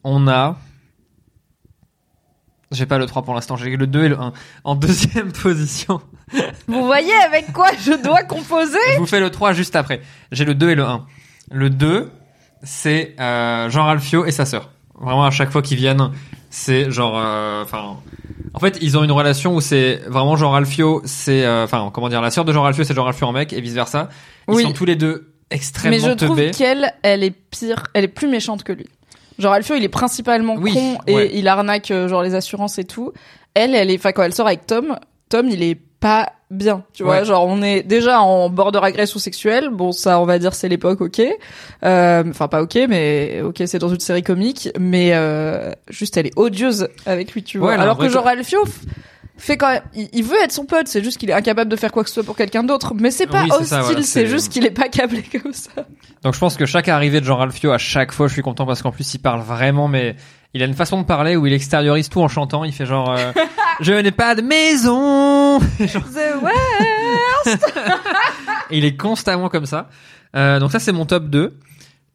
on a. J'ai pas le 3 pour l'instant, j'ai le 2 et le 1. En deuxième position, Vous voyez avec quoi je dois composer je vous fais le 3 juste après. J'ai le 2 et le 1. Le 2, c'est euh, Jean Ralphio et sa sœur. Vraiment, à chaque fois qu'ils viennent, c'est genre. euh, Enfin. en fait, ils ont une relation où c'est vraiment Jean Ralphio, c'est. euh, Enfin, comment dire, la sœur de Jean Ralphio, c'est Jean Ralphio en mec, et vice versa. Ils Oui. sont tous les deux extrêmement Mais je trouve teubés. qu'elle, elle est pire, elle est plus méchante que lui. Genre Alfio, il est principalement Oui, con et ouais. il arnaque euh, genre les assurances et tout. Elle, elle est, enfin quand elle sort avec Tom, Tom il est pas bien, tu vois. Ouais. Genre on est déjà en border agression sexuelle. Bon ça, on va dire c'est l'époque, ok. Euh, Enfin pas ok, mais ok c'est dans une série comique. Mais euh, juste elle est odieuse avec lui, tu vois. Ouais, Alors que genre Alfio fait quand même, il, il veut être son pote. C'est juste qu'il est incapable de faire quoi que ce soit pour quelqu'un d'autre. Mais c'est pas Oui, hostile, voilà, c'est juste qu'il est pas câblé comme ça. Donc je pense que chaque arrivée de Jean Ralphio, à chaque fois, je suis content parce qu'en plus, il parle vraiment, mais il a une façon de parler où il extériorise tout en chantant. Il fait genre, euh, je n'ai pas de maison. The ouais. Et il est constamment comme ça. Euh, donc ça, c'est mon top 2.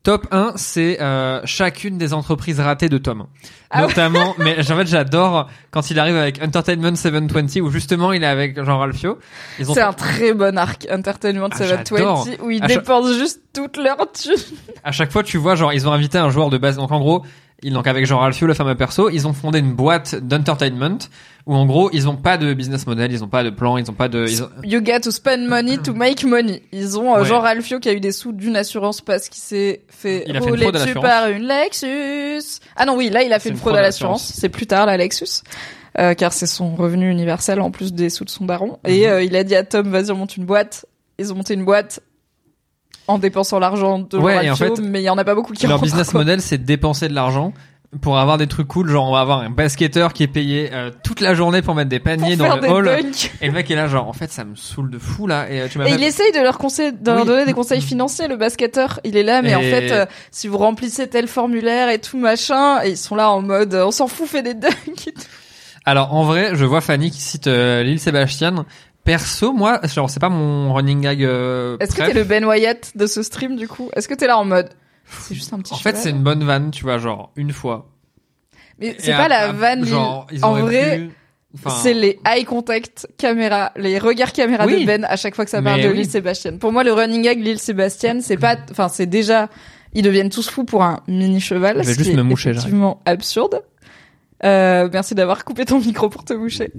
Top 1, c'est euh, chacune des entreprises ratées de Tom. Ah ouais. Notamment, mais en fait, j'adore quand il arrive avec Entertainment 720 où justement il est avec Jean Ralphio. C'est un très bon arc Entertainment Ah, 720 j'adore. où ils chaque- dépensent juste toute leur thune. à chaque fois, tu vois, genre, ils ont invité un joueur de base. Donc, en gros, ils, donc, avec Jean Ralphio, le fameux perso, ils ont fondé une boîte d'entertainment où, en gros, ils ont pas de business model, ils ont pas de plan, ils ont pas de, ils ont- You get to spend money to make money. Ils ont euh, Ouais. Jean Ralphio qui a eu des sous d'une assurance parce qu'il s'est fait Il rouler dessus par une Lexus. Ah non oui, là il a fait une une fraude à l'assurance. C'est plus tard la Lexus. Euh, car c'est son revenu universel en plus des sous de son daron. Mhm. Et euh, il a dit à Tom, vas-y on monte une boîte. Ils ont monté une boîte en dépensant l'argent de Ouais, et en fait, mais il y en a pas beaucoup qui leur rentrent, business quoi. model, c'est de dépenser de l'argent pour avoir des trucs cool. Genre, on va avoir un basketteur qui est payé euh, toute la journée pour mettre des paniers dans le hall. Et le mec est là, genre, en fait, ça me saoule de fou, là. Et euh, tu Et il essaye de leur, conseil, de leur donner des conseils financiers, le basketteur. Il est là, mais en fait, euh, si vous remplissez tel formulaire et tout machin, et ils sont là en mode, on s'en fout, fait des dunks et tout. Alors, en vrai, je vois Fanny qui cite l'île Sébastien. Perso, moi, genre, c'est pas mon running gag. Euh, Est-ce que t'es le Ben Wyatt de ce stream, du coup? Est-ce que t'es là en mode, c'est juste un petit En fait, c'est une bonne vanne, tu vois, genre, une fois. Mais c'est pas à- la vanne, Genre, ils En vrai, pu- enfin, c'est les eye contact caméra, les regards caméra Oui. de Ben à chaque fois que ça parle Mais de oui. Lil Sébastien. Pour moi, le running gag Lil Sébastien, c'est pas, enfin, c'est déjà, ils deviennent tous fous pour un mini cheval. Je vais ce juste qui me est moucher, effectivement absurde. Euh, merci d'avoir coupé ton micro pour te moucher.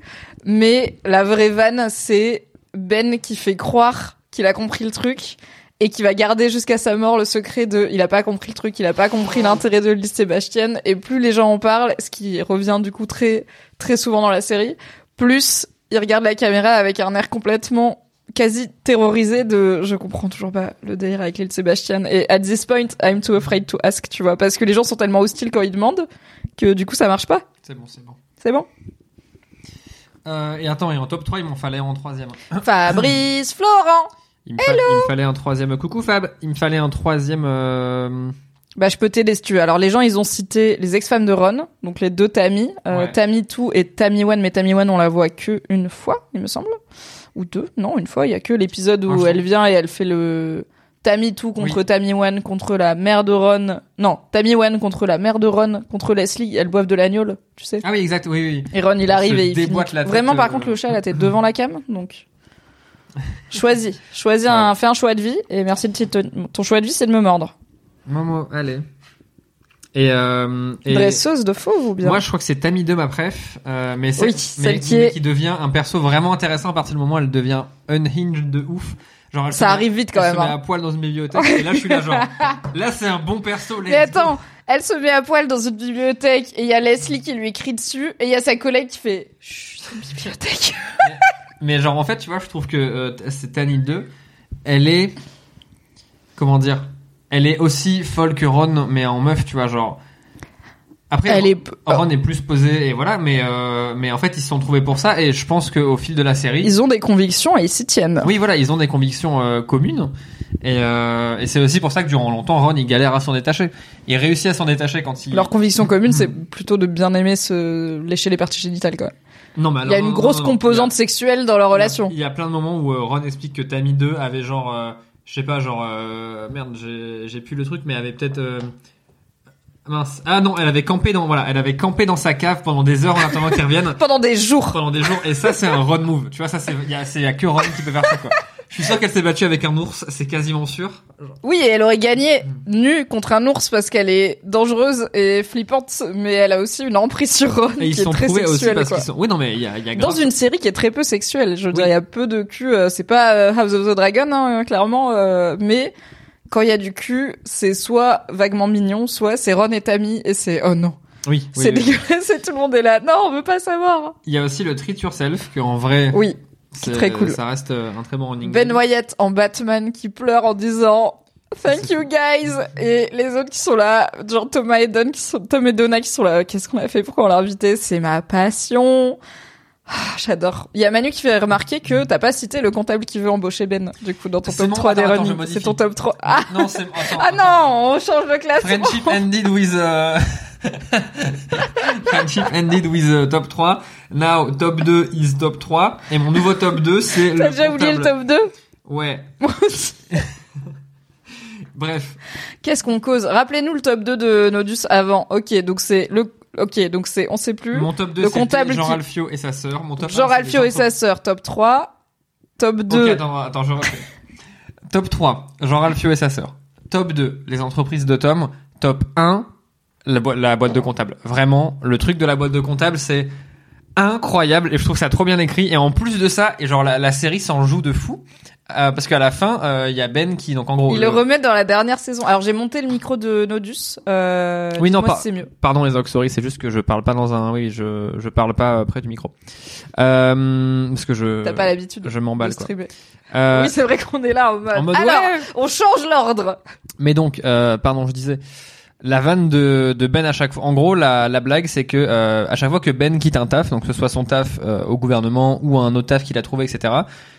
Mais la vraie vanne, c'est Ben qui fait croire qu'il a compris le truc et qui va garder jusqu'à sa mort le secret de il a pas compris le truc, il a pas compris l'intérêt de Lise Sébastien et plus les gens en parlent, ce qui revient du coup très très souvent dans la série, plus il regarde la caméra avec un air complètement quasi terrorisé de je comprends toujours pas le délire avec Lil Sébastien et at this point I'm too afraid to ask tu vois parce que les gens sont tellement hostiles quand ils demandent que du coup ça marche pas? C'est bon, c'est bon. c'est bon? Euh, et attends, et en top 3, il m'en fallait en troisième. Fabrice Florent Il me, fa- il me fallait un troisième. Coucou Fab. Il me fallait un troisième. Euh... Bah, je peux t'aider si tu veux. Alors, les gens, ils ont cité les ex-femmes de Ron, donc les deux Tammy, euh, Ouais. Tammy 2 et Tammy 1, mais Tammy 1, on la voit que une fois, il me semble. Ou deux. Non, une fois, il y a que l'épisode Un où jour. elle vient et elle fait le Tammy 2 contre Oui. Tammy 1 contre la mère de Ron. Non, Tammy 1 contre la mère de Ron contre Leslie. Elles boivent de l'agneau, tu sais. Ah oui, exact, oui, oui. Et Ron, il arrive et il finit. la tête, Vraiment, par euh, contre, le chat, la tête devant la cam, donc. Choisis. Choisis un, fais un choix de vie, et merci de tenir. Ton choix de vie, c'est de me mordre. Momo, allez. Et, euh, et Dresseuse de fauve ou bien? moi, je crois que c'est Tammy 2, ma préf, euh, mais c'est Oui, mais, celle qui mais est- qui devient un perso vraiment intéressant à partir du moment où elle devient unhinged de ouf. Genre, elle Ça se met- arrive vite quand elle même, se met hein. à poil dans une bibliothèque. et là, je suis là, genre, là, c'est un bon perso. Mais attends, elle se met à poil dans une bibliothèque et il y a Leslie qui lui crie dessus et il y a sa collègue qui fait Chut, c'est une bibliothèque. Mais genre, en fait, tu vois, je trouve que euh, c'est Tanny 2, elle est. Comment dire Elle est aussi folle que Ron, mais en meuf, tu vois, genre. Après, Elle est, Ron est plus posé, et voilà, mais, euh, mais en fait, ils se sont trouvés pour ça, et je pense qu'au fil de la série. ils ont des convictions et ils s'y tiennent. Oui, voilà, ils ont des convictions euh, communes. Et, euh, et c'est aussi pour ça que durant longtemps, Ron, il galère à s'en détacher. Il réussit à s'en détacher quand il. Leur conviction commune, c'est plutôt de bien aimer se lécher les parties génitales, quoi. Non, mais Il y a alors, une non, grosse non, non, composante a- sexuelle dans leur relation. Il y a plein de moments où euh, Ron explique que Tammy 2 avait genre, euh, je sais pas, genre, euh, merde, j'ai j'ai plus le truc, mais avait peut-être. Euh, mince. Ah non, elle avait campé dans, voilà, elle avait campé dans sa cave pendant des heures en attendant qu'il revienne. Pendant des jours. pendant des jours et ça c'est un Ron move tu vois ça c'est il y a y a que Ron qui peut faire ça quoi je suis sûr qu'elle s'est battue avec un ours c'est quasiment sûr Oui, et elle aurait gagné nue contre un ours parce qu'elle est dangereuse et flippante, mais elle a aussi une emprise sur Ron et ils qui sont est très trouvés aussi sexuelle, parce quoi. qu'ils sont oui non mais il y a y a Dans grave- une série qui est très peu sexuelle, je veux Oui. dire, il y a peu de cul, euh, c'est pas euh, House of the Dragon, hein, clairement, euh, mais quand il y a du cul, c'est soit vaguement mignon, soit c'est Ron et Tammy, et c'est oh non, oui, oui, c'est oui. dégueulasse, et tout le monde est là, non, on veut pas savoir. il y a aussi le treat yourself que en vrai Oui, c'est très cool. ça reste euh, un très bon running Ben. Wyatt en Batman qui pleure en disant Thank you guys et les autres qui sont là, genre Thomas et Don qui sont Tom et Donna qui sont là. Qu'est-ce qu'on a fait Pourquoi on l'a invité? C'est ma passion. Ah, J'adore. Il y a Manu qui fait remarquer que t'as pas cité le comptable qui veut embaucher Ben, du coup, dans ton top mon- 3 des attends, running. C'est ton top 3. Ah, non attends, ah non, on change de classe. Friendship ended with uh... Friendship ended with uh, top 3 now top 2 is top 3 et mon nouveau top 2 c'est le T'as déjà oublié le top 2 ouais bref Qu'est-ce qu'on cause? Rappelez-nous le top 2 de Nodus avant. Ok, donc c'est le. Ok, donc c'est. On sait plus. Mon top 2 Le comptable Jean qui- Ralphio et sa sœur. Mon top Jean 1, c'est Ralphio et sa sœur, top 3. Top 2. Ok, attends, attends, je top 3, Jean Ralphio et sa sœur. Top 2, les entreprises de Tom. Top 1, la, boi- la boîte de comptable. Vraiment, le truc de la boîte de comptable, c'est incroyable et je trouve ça trop bien écrit. Et en plus de ça, et genre la, la série s'en joue de fou. Euh, parce qu'à la fin, euh, il y a Ben qui, donc en gros, Il le remet dans la dernière saison. Alors j'ai monté le micro de Nodus. Euh, Oui, non, pas- si mieux. Pardon les ox, sorry, c'est juste que je parle pas dans un, oui, je, je parle pas euh, près du micro. Euh, parce que je, T'as pas l'habitude je m'emballe quoi. Euh, Oui, c'est vrai qu'on est là en mode. en mode, Alors, ouais. on change l'ordre. Mais donc, euh, pardon, je disais, la vanne de, de Ben à chaque fois. En gros, la, la blague, c'est que euh, à chaque fois que Ben quitte un taf, donc que ce soit son taf euh, au gouvernement ou un autre taf qu'il a trouvé, etc.,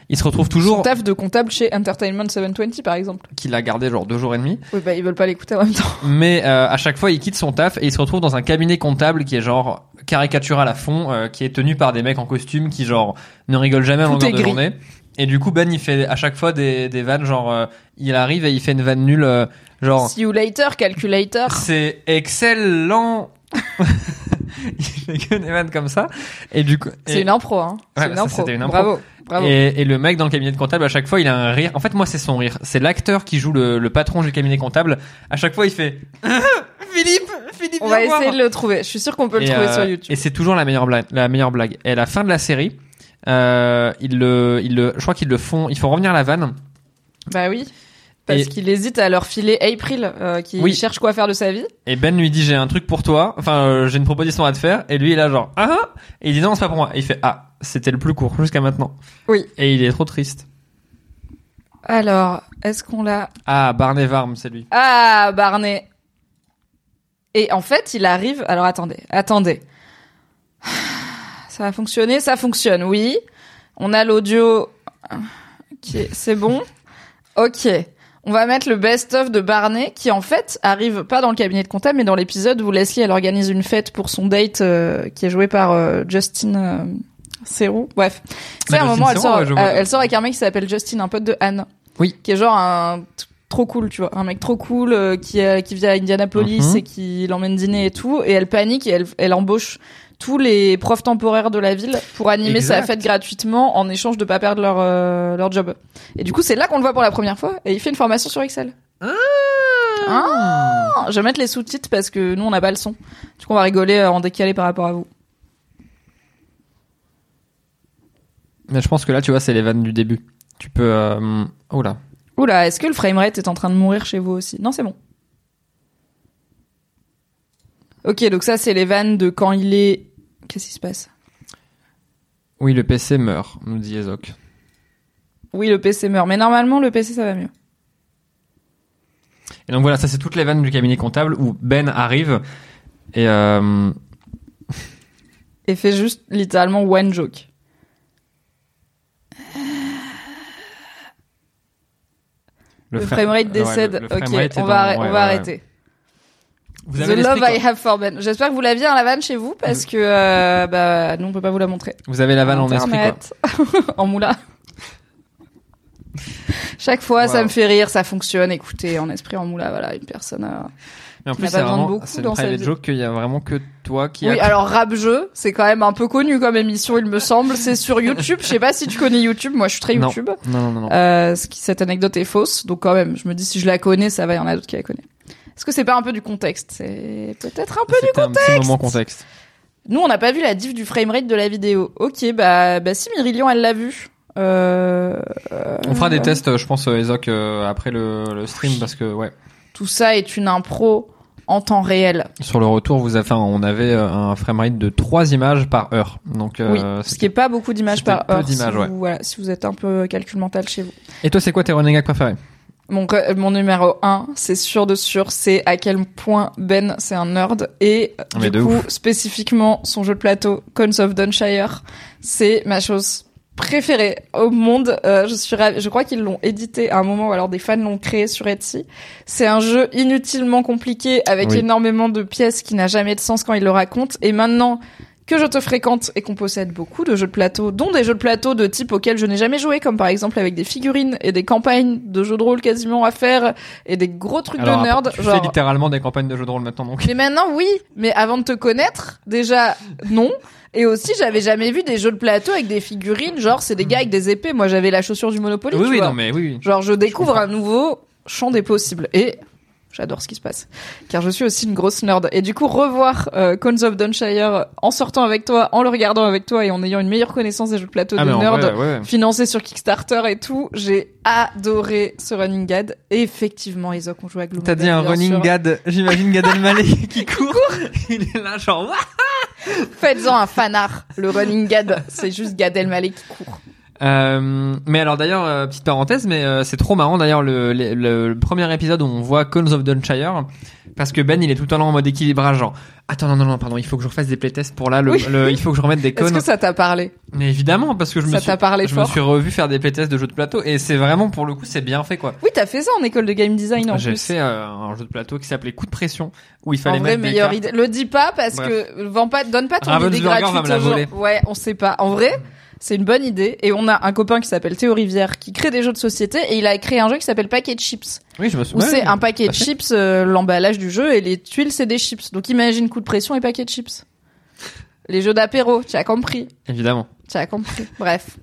il se retrouve Son toujours taf de comptable chez Entertainment 720 par exemple. qu'il a gardé genre deux jours et demi. Oui, bah ils veulent pas l'écouter en même temps. Mais euh, à chaque fois, il quitte son taf et il se retrouve dans un cabinet comptable qui est genre caricatural à fond, euh, qui est tenu par des mecs en costume qui genre ne rigolent jamais à longueur de journée. Et du coup, Ben, il fait à chaque fois des, des vannes, genre, euh, il arrive et il fait une vanne nulle, euh, genre, See you later, calculator. c'est excellent. il fait que des vannes comme ça. Et du coup, C'est et- une impro, hein. C'est Ouais, une ça, impro. c'était une impro. Bravo, bravo. Et, et le mec dans le cabinet de comptable, à chaque fois, il a un rire. En fait, moi, c'est son rire. C'est l'acteur qui joue le, le patron du cabinet comptable. À chaque fois, il fait Philippe, Philippe. On va voir. essayer de le trouver. Je suis sûr qu'on peut le trouver euh, sur YouTube. Et c'est toujours la meilleure blague. La meilleure blague. Et à la fin de la série, euh, ils le, ils le, je crois qu'ils le font. Il faut revenir la vanne. Bah oui. Parce Et- qu'il hésite à leur filer April, euh, qui Oui. cherche quoi faire de sa vie. Et Ben lui dit j'ai un truc pour toi. Enfin, euh, j'ai une proposition à te faire. Et lui, il a genre ah. ah Et il dit non, c'est pas pour moi. Et il fait ah. C'était le plus court jusqu'à maintenant. Oui. Et il est trop triste. Alors, est-ce qu'on l'a Ah, Barney Varm, c'est lui. Ah, Barney. Et en fait, il arrive. Alors attendez, attendez. Ça va fonctionner, ça fonctionne, oui. On a l'audio. qui est- C'est bon. Ok. On va mettre le best-of de Barney, qui en fait arrive pas dans le cabinet de comptable, mais dans l'épisode où Leslie elle organise une fête pour son date, euh, qui est joué par euh, Justin euh, Theroux. Bref, c'est à un moment elle sort, ouais, elle sort avec un mec qui s'appelle Justin, un pote de Anne. Oui. Qui est genre un trop cool, tu vois, un mec trop cool euh, qui euh, qui vient à Indianapolis Mhm. et qui l'emmène dîner et tout, et elle panique et elle elle embauche tous les profs temporaires de la ville pour animer sa fête gratuitement en échange de pas perdre leur euh, leur job. Et du coup, c'est là qu'on le voit pour la première fois et il fait une formation sur Excel. Ah je vais mettre les sous-titres parce que nous on n'a pas le son. Du coup, on va rigoler euh, en décalé par rapport à vous. Mais je pense que là, tu vois, c'est les vannes du début. Tu peux. Euh... Oh là. Oula, est-ce que le framerate est en train de mourir chez vous aussi? Non, c'est bon. Ok, donc ça, c'est les vannes de quand il est... Qu'est-ce qui se passe? Oui, le PC meurt, nous dit Ezok. Oui, le PC meurt, mais normalement, le PC, ça va mieux. Et donc voilà, ça c'est toutes les vannes du cabinet comptable où Ben arrive et euh, Et fait juste, littéralement, one joke. Le, fra- framerate décède. le- le ok, on va, dans- arrê- ouais, on va ouais, arrêter. Vous The love I have for Ben. J'espère que vous l'aviez, hein, la vanne, chez vous, parce que, euh, bah, nous, on peut pas vous la montrer. Vous avez la vanne en esprit quoi. En moula. Chaque fois, ça me fait rire, ça fonctionne. Écoutez, en esprit, en moula, voilà, une personne. euh, Mais en plus c'est vraiment beaucoup c'est une private joke qu'il y a vraiment que toi qui Oui, a alors rap jeu, c'est quand même un peu connu comme émission, il me semble. C'est sur YouTube. Je sais pas si tu connais YouTube. Moi, je suis très. YouTube. Non non non non. Euh, cette anecdote est fausse, donc quand même, je me dis si je la connais, ça va, il y en a d'autres qui la connaissent. Est-ce que c'est pas un peu du contexte C'est peut-être un peu du C'était un moment contexte. Nous, on n'a pas vu la diff du framerate de la vidéo. Ok, bah, bah si Myrillion, elle l'a vu. Euh, On fera des euh, tests, je pense, euh, euh, après le, le stream, parce que, ouais. Tout ça est une impro en temps réel. Sur le retour, vous avez, enfin, on avait un framerate de 3 images par heure. Donc, oui, ce qui est pas beaucoup d'images par peu heure. d'images, si, ouais. vous, voilà, si vous êtes un peu calcul mental chez vous. Et toi, c'est quoi tes running gags préférés? Mon, mon numéro 1, c'est sûr de sûr, c'est à quel point Ben, c'est un nerd. Et Mais du coup, ouf. spécifiquement, son jeu de plateau, Cons of Dunshire, c'est ma chose préférée au monde. Euh, je suis ravie- je crois qu'ils l'ont édité à un moment, ou alors des fans l'ont créé sur Etsy. C'est un jeu inutilement compliqué, avec Oui. énormément de pièces qui n'a jamais de sens quand il le raconte. Et maintenant que je te fréquente et qu'on possède beaucoup de jeux de plateau, dont des jeux de plateau de type auxquels je n'ai jamais joué, comme par exemple avec des figurines et des campagnes de jeux de rôle quasiment à faire et des gros trucs Alors, de nerd. tu genre... fais littéralement des campagnes de jeux de rôle maintenant, donc. Mais maintenant, oui. Mais avant de te connaître, déjà, non. Et aussi, j'avais jamais vu des jeux de plateau avec des figurines. Genre, c'est des gars avec des épées. Moi, j'avais la chaussure du Monopoly. Oui, tu oui, vois. non, mais oui. oui. Genre, je découvre un nouveau champ des possibles. Et j'adore ce qui se passe. Car je suis aussi une grosse nerd. Et du coup, revoir euh, Cons of Dunshire en sortant avec toi, en le regardant avec toi et en ayant une meilleure connaissance des jeux de plateau Ah, de nerd, vrai, ouais. financé sur Kickstarter et tout, j'ai adoré ce running gag. Et effectivement, Isaac, on joue à Gloomhaven. T'as dit un running sûr. gag, j'imagine Gad Elmaleh qui court. Il est là, genre, Faites-en un fanart. Le running gag, c'est juste Gad Elmaleh qui court. Euh, mais alors d'ailleurs, euh, petite parenthèse, mais euh, c'est trop marrant d'ailleurs le, le, le- premier épisode où on voit Cons of Dunshire, parce que Ben il est tout le temps en mode équilibrage, genre attends non non non pardon, il faut que je refasse des playtests pour là, le, Oui. le- il faut que je remette des Est-ce cônes. que ça t'a parlé? Mais évidemment parce que je me Ça suis, t'a parlé je me suis revu faire des playtests de jeux de plateau et c'est vraiment pour le coup c'est bien fait quoi. Oui, t'as fait ça en école de game design en J'ai fait euh, un jeu de plateau qui s'appelait Coup de pression où il En fallait vrai, mettre des meilleure cartes. idée. Le dis pas parce Bref. que vends pas, donne pas ton Ravensburger idée gratuite va me la aux gens. voler. Ouais, on sait pas. En vrai, c'est une bonne idée. Et on a un copain qui s'appelle Théo Rivière qui crée des jeux de société et il a créé un jeu qui s'appelle Paquet de Chips. Oui je me Où souviens. c'est un paquet de chips, euh, l'emballage du jeu et les tuiles c'est des chips. Donc imagine coup de pression et paquet de chips. Les jeux d'apéro, tu as compris. Évidemment. Tu as compris. Bref.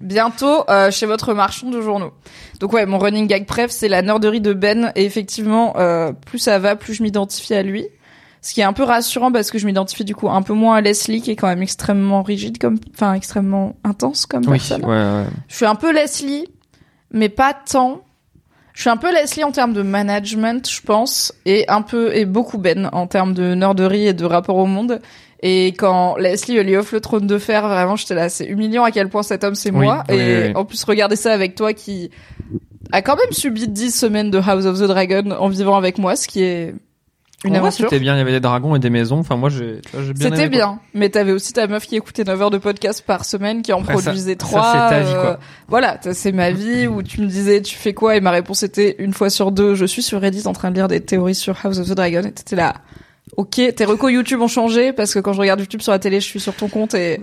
Bientôt euh, chez votre marchand de journaux. Donc ouais, mon running gag bref, c'est la nerderie de Ben et effectivement, euh, plus ça va, plus je m'identifie à lui. Ce qui est un peu rassurant parce que je m'identifie du coup un peu moins à Leslie qui est quand même extrêmement rigide comme, enfin extrêmement intense comme Oui. personne. Ouais, ouais. Je suis un peu Leslie, mais pas tant. Je suis un peu Leslie en termes de management, je pense, et un peu et beaucoup Ben en termes de nerderie et de rapport au monde. Et quand Leslie lui offre le trône de fer, vraiment, j'étais là, c'est humiliant à quel point cet homme c'est Oui, moi. oui, et en plus, regarder ça avec toi qui a quand même subi 10 semaines de House of the Dragon en vivant avec moi, ce qui est une aventure. C'était bien, il y avait des dragons et des maisons. Enfin moi j'ai, bien. C'était bien, mais t'avais aussi ta meuf qui écoutait 9 heures de podcast par semaine, qui en Après, ça- produisait ça, 3. c'est ta vie, quoi. Voilà, ça, c'est ma vie, où tu me disais tu fais quoi, et ma réponse était une fois sur deux, je suis sur Reddit en train de lire des théories sur House of the Dragon, et t'étais là, ok, tes recos YouTube ont changé, parce que quand je regarde YouTube sur la télé, je suis sur ton compte, et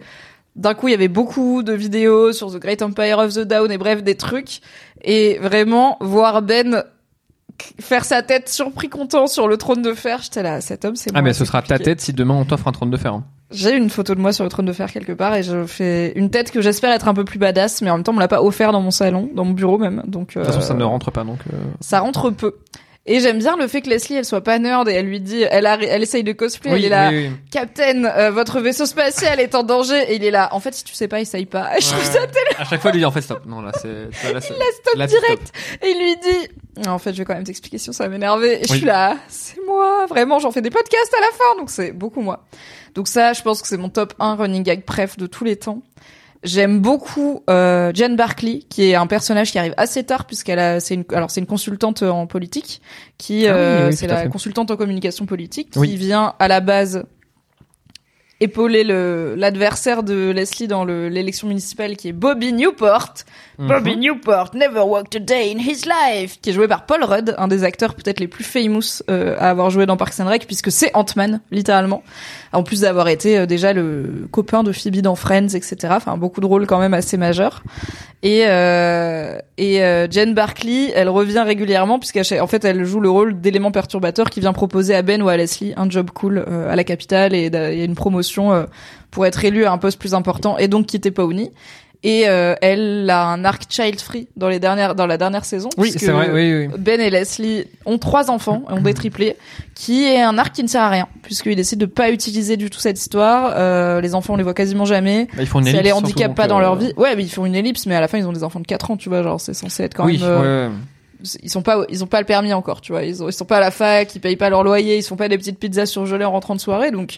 d'un coup, il y avait beaucoup de vidéos sur The Great Empire of the Down, et bref, des trucs, et vraiment, voir Ben faire sa tête surpris content sur le trône de fer. J'étais là, cet homme, c'est moi. Ah, mais ce sera ta tête si demain on t'offre un trône de fer. hein. J'ai une photo de moi sur le trône de fer quelque part et je fais une tête que j'espère être un peu plus badass, mais en même temps on me l'a pas offert dans mon salon, dans mon bureau même. Donc De toute façon, ça euh, ne rentre pas donc. euh, ça rentre peu. Et j'aime bien le fait que Leslie elle soit pas nerd et elle lui dit, elle, a, elle essaye de cosplay, elle est là, oui, oui. Captain, euh, votre vaisseau spatial est en danger et il est là. En fait si tu sais pas, essaye pas. Et je trouve Ouais. ça tellement À chaque fois, il lui dit en fait stop. Non, là, c'est. Là, c'est- la stop là, direct. Et il lui dit, en fait je vais quand même t'expliquer sinon ça va m'énerver. Et je Oui. suis là, c'est moi, vraiment j'en fais des podcasts à la fin donc c'est beaucoup moi. Donc ça je pense que c'est mon top 1 running gag bref de tous les temps. J'aime beaucoup euh, Jen Barkley, qui est un personnage qui arrive assez tard puisqu'elle a, c'est une, alors c'est une consultante en politique, qui, Ah oui, euh, c'est la fait. consultante en communication politique, qui Oui. vient à la base épauler le l'adversaire de Leslie dans le- l'élection municipale, qui est Bobby Newport. Mhm. Bobby Newport never worked a day in his life, qui est joué par Paul Rudd, un des acteurs peut-être les plus famous euh, à avoir joué dans Parks and Rec, puisque c'est Ant-Man, littéralement. En plus d'avoir été euh, déjà le copain de Phoebe dans Friends, etc. Enfin, beaucoup de rôles quand même assez majeurs. Et euh, et euh, Jen Barkley, elle revient régulièrement puisqu'en fait elle joue le rôle d'élément perturbateur qui vient proposer à Ben ou à Leslie un job cool à la capitale et et une promotion euh, pour être élue à un poste plus important et donc quitter Pawnee. Et euh, elle a un arc child free dans les dernières dans la dernière saison. Oui, c'est vrai. Oui, oui. Ben et Leslie ont trois enfants, ont des triplés, qui est un arc qui ne sert à rien, puisqu'ils décident de pas utiliser du tout cette histoire. Euh, les enfants, on les voit quasiment jamais. Bah, ils font une ellipse. elle les handicape pas dans euh, leur vie. Ouais, mais ils font une ellipse, mais à la fin, ils ont des enfants de 4 ans, tu vois, genre, c'est censé être quand Oui, même, euh, ouais. ils sont pas, ils ont pas le permis encore, tu vois, ils, ont, ils sont pas à la fac, ils payent pas leur loyer, ils font pas des petites pizzas surgelées en rentrant de soirée, donc,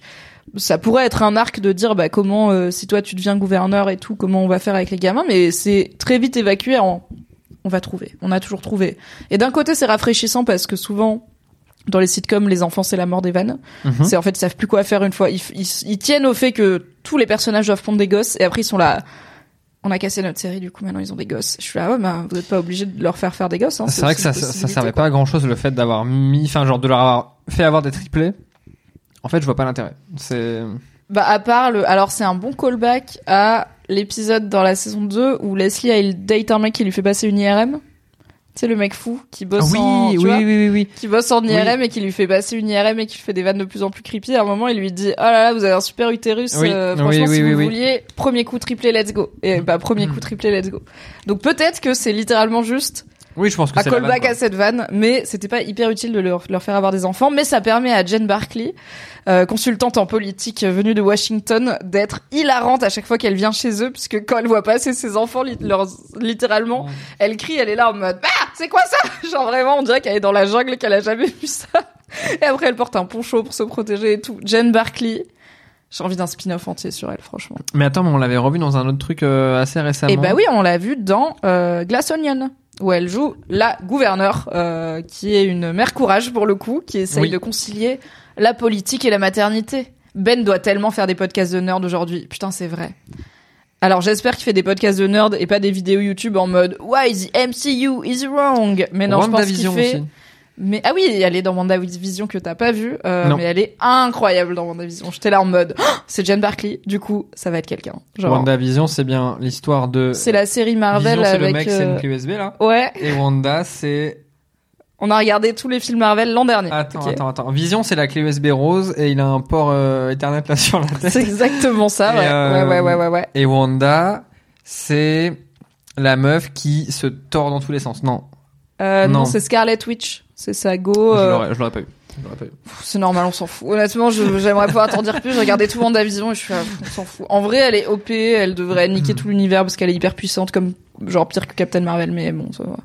ça pourrait être un arc de dire, bah, comment, euh, si toi tu deviens gouverneur et tout, comment on va faire avec les gamins, mais c'est très vite évacué en, on va trouver, on a toujours trouvé. Et d'un côté, c'est rafraîchissant parce que souvent, dans les sitcoms, les enfants, c'est la mort des vannes. Mhm. C'est en fait, ils savent plus quoi faire une fois. Ils, ils, ils tiennent au fait que tous les personnages doivent pondre des gosses et après ils sont là. On a cassé notre série, du coup maintenant ils ont des gosses. Je suis là, ouais, bah, vous n'êtes pas obligé de leur faire faire des gosses. Hein, C'est vrai que ça, ça, servait quoi. pas à grand chose le fait d'avoir mis, enfin, genre de leur avoir fait avoir des triplés. En fait, je vois pas l'intérêt. C'est. Bah à part le, alors c'est un bon callback à l'épisode dans la saison 2 où Leslie a il date un mec qui lui fait passer une IRM. Tu sais le mec fou qui bosse oui, en, tu oui, vois, oui, oui, oui. qui bosse en IRM et qui lui fait passer une IRM et qui lui fait des vannes de plus en plus creepy. À un moment, il lui dit, oh là là, vous avez un super utérus. Oui, euh, oui, franchement, oui, si oui, vous vouliez, premier coup triplé, let's go. Et bah premier coup triplé, let's go. Donc peut-être que c'est littéralement juste Oui, je pense que c'est la callback vanne, à cette vanne, mais c'était pas hyper utile de leur, leur faire avoir des enfants. Mais ça permet à Jen Barkley, euh, consultante en politique euh, venue de Washington, d'être hilarante à chaque fois qu'elle vient chez eux, puisque quand elle voit passer ses enfants, littéralement, elle crie, elle est là en mode bah c'est quoi ça? Genre vraiment, on dirait qu'elle est dans la jungle, qu'elle a jamais vu ça. Et après, elle porte un poncho pour se protéger et tout. Jen Barkley. J'ai envie d'un spin-off entier sur elle, franchement. Mais attends, mais on l'avait revu dans un autre truc euh, assez récemment. Et bah oui, on l'a vu dans euh, Glass Onion, où elle joue la gouverneure, euh, qui est une mère courage pour le coup, qui essaye Oui. de concilier la politique et la maternité. Ben doit tellement faire des podcasts de nerd aujourd'hui. Putain, c'est vrai. Alors j'espère qu'il fait des podcasts de nerd et pas des vidéos YouTube en mode Why the MCU is wrong? Mais non, je pense qu'il fait. aussi. Mais ah oui, elle est dans WandaVision que t'as pas vu, euh, mais elle est incroyable dans WandaVision. J'étais là en mode Oh, c'est Jen Barkley. Du coup, ça va être quelqu'un. Genre, WandaVision, c'est bien l'histoire de. c'est la série Marvel Vision, c'est avec. le mec, c'est euh, une clé USB là. Ouais, Et Wanda, c'est. On a regardé tous les films Marvel l'an dernier. Attends, Ok. attends, attends. Vision, c'est la clé USB rose et il a un port euh, Ethernet là sur la tête. C'est exactement ça, ouais. euh, ouais. Ouais, ouais, ouais, ouais. Et Wanda, c'est la meuf qui se tord dans tous les sens. Non, Euh, non, non. c'est Scarlet Witch. C'est sa go. je euh, l'aurais- je l'aurais pas eu. Pas C'est normal, on s'en fout. Honnêtement, j'aimerais pouvoir t'en dire plus. J'ai regardé tout WandaVision et je suis là, pff, on s'en fout. En vrai, elle est OP, elle devrait niquer tout l'univers parce qu'elle est hyper puissante, comme genre pire que Captain Marvel, mais bon, ça va.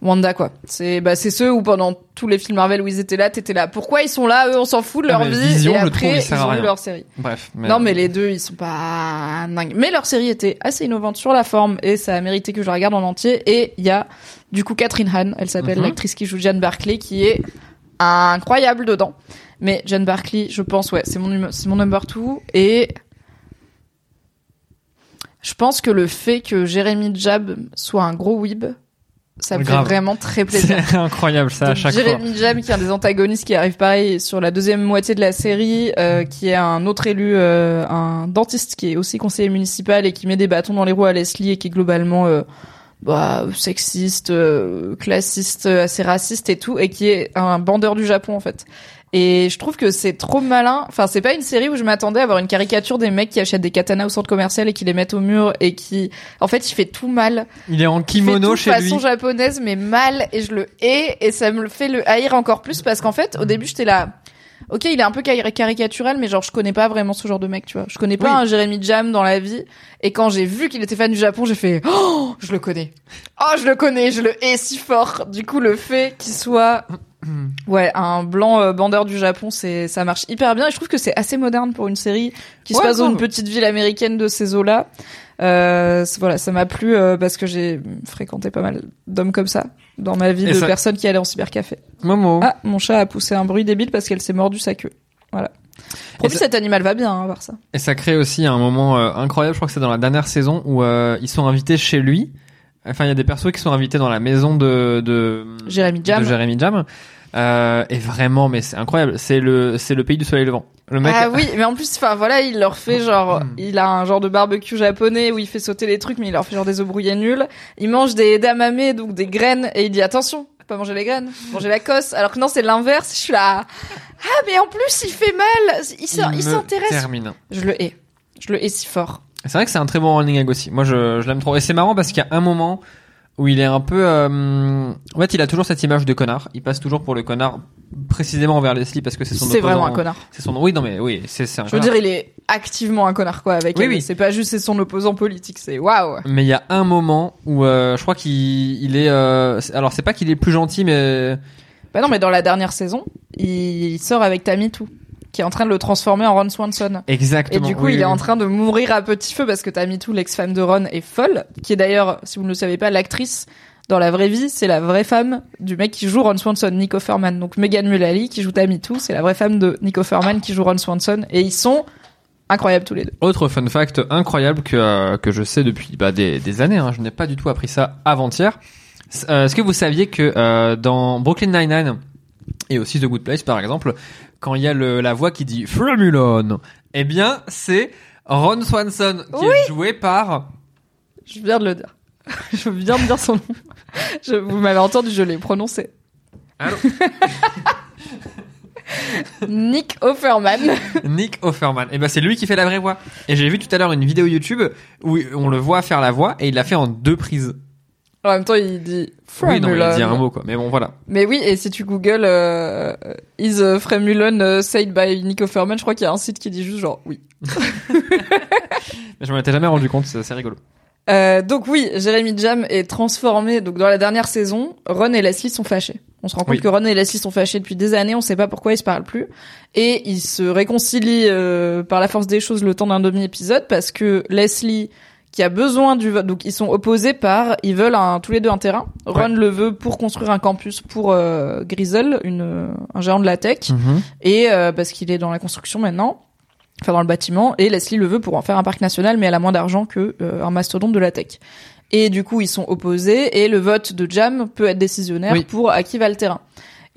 Wanda quoi. C'est bah c'est ceux où pendant tous les films Marvel où ils étaient là, t'étais là. Pourquoi ils sont là Eux, on s'en fout de Ah, leur mais vie. Vision, et après, trouve, ils ont eu leur série. Bref. Mais Non, mais les deux, ils sont pas dingues. Mais leur série était assez innovante sur la forme et ça a mérité que je la regarde en entier. Et il y a, du coup, Catherine Han, elle s'appelle Mhm. l'actrice qui joue Jeanne Barclay, qui est incroyable dedans. Mais Jeanne Barclay, je pense, ouais, c'est mon, c'est mon number two. Et je pense que le fait que Jérémy Jab soit un gros weeb, ça me Grave. fait vraiment très plaisir. C'est incroyable ça à Donc, chaque fois. Jérémy Jam, qui est un des antagonistes qui arrive pareil sur la deuxième moitié de la série, euh, qui est un autre élu, euh, un dentiste qui est aussi conseiller municipal et qui met des bâtons dans les roues à Leslie et qui est globalement euh, bah, sexiste, euh, classiste, euh, assez raciste et tout, et qui est un bandeur du Japon en fait. Et je trouve que c'est trop malin. Enfin, c'est pas une série où je m'attendais à avoir une caricature des mecs qui achètent des katanas au centre commercial et qui les mettent au mur et qui, en fait, il fait tout mal. Il est en Il fait kimono tout chez lui. façon japonaise, mais mal, et je le hais, et ça me le fait le haïr encore plus parce qu'en fait, au début, j'étais là. Ok, il est un peu cari- caricatural, mais genre je connais pas vraiment ce genre de mec, tu vois. Je connais pas Oui. un Jeremy Jam dans la vie, et quand j'ai vu qu'il était fan du Japon, j'ai fait oh, je le connais. Oh, je le connais, je le hais si fort. Du coup, le fait qu'il soit ouais un blanc euh, bandeur du Japon, c'est ça marche hyper bien. Et je trouve que c'est assez moderne pour une série qui se passe dans une petite ville américaine de ces eaux-là. Euh, voilà, ça m'a plu euh, parce que j'ai fréquenté pas mal d'hommes comme ça dans ma vie Et de ça- personnes qui allaient en cybercafé. Momo. Ah, mon chat a poussé un bruit débile parce qu'elle s'est mordu sa queue. Voilà. Promis, ça- cet animal va bien, hein, voir ça. Et ça crée aussi un moment euh, incroyable, je crois que c'est dans la dernière saison où ils sont invités chez lui. Enfin, il y a des persos qui sont invités dans la maison de de Jérémy Jam. de Jérémy Jam. Euh, et vraiment, mais c'est incroyable. C'est le c'est le pays du soleil levant. Le mec. Ah oui, mais en plus, enfin voilà, il leur fait genre, il a un genre de barbecue japonais où il fait sauter les trucs, mais il leur fait genre des œufs brouillés nuls. Il mange des edamame, donc des graines, et il dit attention, pas manger les graines, manger la cosse. Alors que non, c'est l'inverse. Je suis là, ah mais en plus il fait mal, il s'intéresse. Je le hais, je le hais si fort. C'est vrai que c'est un très bon running gag aussi. Moi, je, je l'aime trop. Et c'est marrant parce qu'il y a un moment où il est un peu. euh, En fait, il a toujours cette image de connard. Il passe toujours pour le connard précisément envers Leslie parce que c'est son. C'est vraiment un connard. C'est son. Oui, non, mais oui, c'est. Je veux connard. dire, il est activement un connard quoi avec Oui, elle. oui. C'est pas juste c'est son opposant politique, c'est waouh. Mais il y a un moment où euh, je crois qu'il il est. euh, Alors, c'est pas qu'il est plus gentil, mais Bah non, mais dans la dernière saison, il sort avec Tammy tout, qui est en train de le transformer en Ron Swanson. Et exactement. du coup, oui, il est en train de mourir à petit feu parce que Tammy tout, l'ex-femme de Ron, est folle, qui est d'ailleurs, si vous ne le savez pas, l'actrice dans la vraie vie, c'est la vraie femme du mec qui joue Ron Swanson, Nick Offerman. Donc Megan Mullally qui joue Tammy tout, c'est la vraie femme de Nick Offerman qui joue Ron Swanson, et ils sont incroyables tous les deux. Autre fun fact incroyable que euh, que je sais depuis bah, des, des années. Hein, je n'ai pas du tout appris ça avant-hier. Euh, Est-ce que vous saviez que euh, dans Brooklyn Nine-Nine et aussi The Good Place par exemple, quand il y a le, la voix qui dit Fremulon, eh bien c'est Ron Swanson qui est joué par Je viens de le dire. je viens de dire son nom. Je, vous m'avez entendu, je l'ai prononcé. Allô Nick Offerman. Nick Offerman. Et ben c'est lui qui fait la vraie voix. Et j'ai vu tout à l'heure une vidéo YouTube où on le voit faire la voix et il l'a fait en deux prises. En même temps, il dit Oui, non, il dit Fremulon. un mot quoi. Mais bon voilà. Mais oui, et si tu googles euh, Is uh, Fremulon uh, said by Nick Offerman, je crois qu'il y a un site qui dit juste genre oui. Mais je m'en étais jamais rendu compte. C'est assez rigolo. Euh, donc oui, Jeremy Jam est transformé. Donc dans la dernière saison, Ron et Leslie sont fâchés. On se rend compte Oui. que Ron et Leslie sont fâchés depuis des années. On sait pas pourquoi ils se parlent plus. Et ils se réconcilient euh, par la force des choses le temps d'un demi-épisode parce que Leslie qui a besoin du vote. Donc ils sont opposés par, ils veulent un, tous les deux un terrain. Ron Ouais. le veut pour construire un campus pour euh, Grizzle, une, un géant de la tech, et euh, parce qu'il est dans la construction maintenant, enfin dans le bâtiment. Et Leslie le veut pour en faire un parc national, mais elle a moins d'argent que euh, un mastodonte de la tech. Et du coup ils sont opposés et le vote de Jam peut être décisionnaire Oui. pour à qui va le terrain.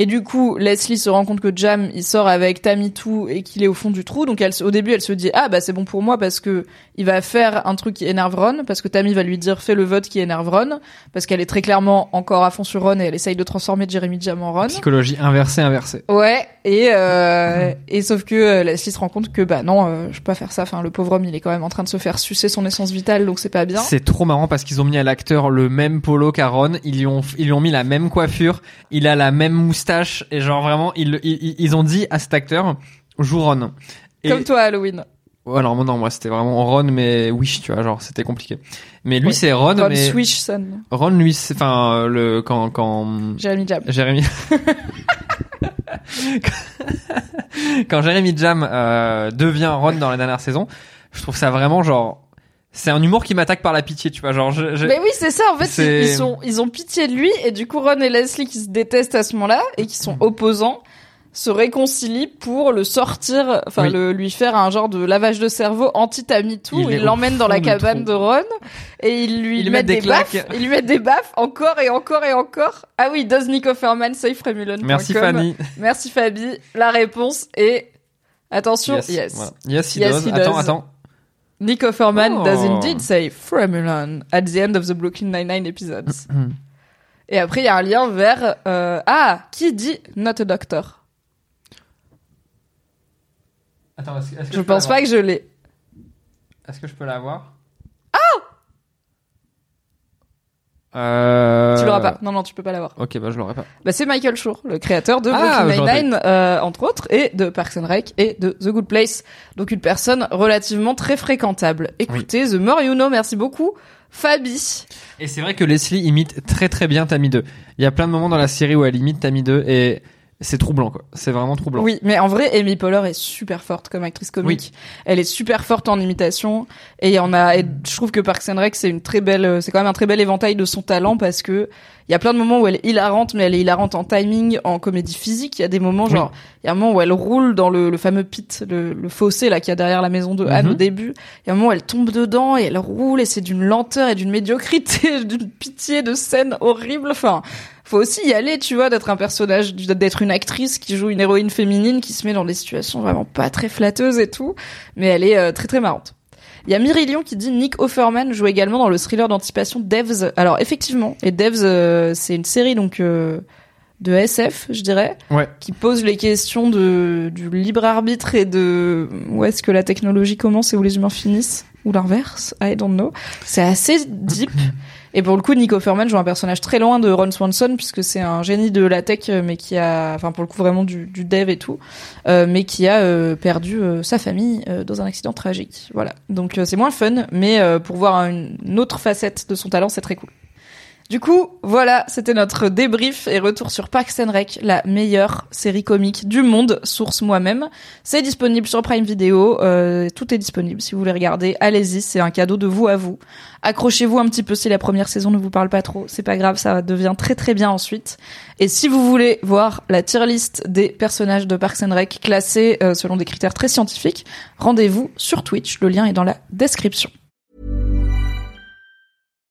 Et du coup, Leslie se rend compte que Jam, il sort avec Tamitou et qu'il est au fond du trou. Donc, elle, au début, elle se dit ah bah c'est bon pour moi parce que il va faire un truc qui énerve Ron, parce que Tammy va lui dire fais le vote qui énerve Ron, parce qu'elle est très clairement encore à fond sur Ron et elle essaye de transformer Jeremy Jam en Ron. Psychologie inversée, inversée. Ouais, et euh, et sauf que euh, Leslie se rend compte que bah non, euh, je peux pas faire ça. Enfin, le pauvre homme, il est quand même en train de se faire sucer son essence vitale, donc c'est pas bien. C'est trop marrant parce qu'ils ont mis à l'acteur le même polo qu'Aaron, ils lui ont ils lui ont mis la même coiffure, il a la même moustache et genre vraiment ils ils, ils ont dit à cet acteur joue Ron. Et Comme toi, Halloween. Alors non moi c'était vraiment Ron mais Wish tu vois genre c'était compliqué. Mais lui Ouais. c'est Ron, Ron mais Swish Son, Ron lui c'est enfin euh, le quand quand Jeremy Jam. Jérémy quand Jérémy Jam euh, devient Ron dans la dernière saison, je trouve ça vraiment genre c'est un humour qui m'attaque par la pitié, tu vois, genre je, je- Mais oui, c'est ça. En fait, ils, sont, ils ont pitié de lui et du coup, Ron et Leslie qui se détestent à ce moment-là et qui sont opposants se réconcilient pour le sortir, enfin Oui. le lui faire un genre de lavage de cerveau anti-Tamitou. Il est Il l'emmène dans la cabane de Ron et il lui Il met met des des, baffes. Il lui met des baffes encore et encore et encore. Ah oui, does Nick Offerman say Fremulon Merci Fanny. Merci Fabi. La réponse est attention. Yes. Voilà. Yes, he Yes, does. he Attends, attends. Nick Offerman Oh. does indeed say Fremelon at the end of the Brooklyn Nine-Nine episodes. Et après, il y a un lien vers... euh, ah, qui dit Not a Doctor? Attends, est-ce, est-ce que Je peux pense pas que je l'ai. Est-ce que je peux l'avoir? Ah Tu l'auras pas. Non, non, tu peux pas l'avoir. Ok, bah je l'aurai pas. Bah, c'est Michael Schur, le créateur de Ah, Brooklyn Nine-Nine, euh, entre autres, et de Parks and Rec, et de The Good Place. Donc une personne relativement très fréquentable. Écoutez, The More You Know, merci beaucoup. Fabi. Et c'est vrai que Leslie imite très très bien Tammy 2. Il y a plein de moments dans la série où elle imite Tammy 2 et c'est troublant quoi. C'est vraiment troublant. Oui, mais en vrai, Amy Poehler est super forte comme actrice comique. Elle est super forte en imitation et en a. Et je trouve que Parks and Rec c'est une très belle, c'est quand même un très bel éventail de son talent parce que il y a plein de moments où elle est hilarante, mais elle est hilarante en timing, en comédie physique. Il y a des moments Oui. genre, il y a un moment où elle roule dans le, le fameux pit, le, le fossé là qu'il y a derrière la maison de Anne Mhm. au début. Il y a un moment où elle tombe dedans et elle roule et c'est d'une lenteur et d'une médiocrité, d'une pitié de scène horrible. Enfin, faut aussi y aller, tu vois, d'être un personnage, d'être une actrice qui joue une héroïne féminine qui se met dans des situations vraiment pas très flatteuses et tout, mais elle est euh, très très marrante. Il y a Myrillion qui dit Nick Offerman joue également dans le thriller d'anticipation Devs. Alors effectivement, et Devs euh, c'est une série donc euh, de SF, je dirais, Ouais. qui pose les questions de du libre arbitre et de où est-ce que la technologie commence et où les humains finissent ou l'inverse, I don't know. C'est assez deep. Et pour le coup, Nick Offerman joue un personnage très loin de Ron Swanson puisque c'est un génie de la tech, euh, mais qui a, enfin pour le coup vraiment du, du dev et tout, euh, mais qui a euh, perdu sa famille dans un accident tragique. Voilà. Donc c'est moins fun, mais pour voir une autre facette de son talent, c'est très cool. Du coup, voilà, c'était notre débrief et retour sur Parks and Rec, la meilleure série comique du monde, source moi-même. C'est disponible sur Prime Video, euh, tout est disponible si vous voulez regarder. Allez-y, c'est un cadeau de vous à vous. Accrochez-vous un petit peu si la première saison ne vous parle pas trop, c'est pas grave, ça devient très très bien ensuite. Et si vous voulez voir la tier list des personnages de Parks and Rec classés euh, selon des critères très scientifiques, rendez-vous sur Twitch, le lien est dans la description.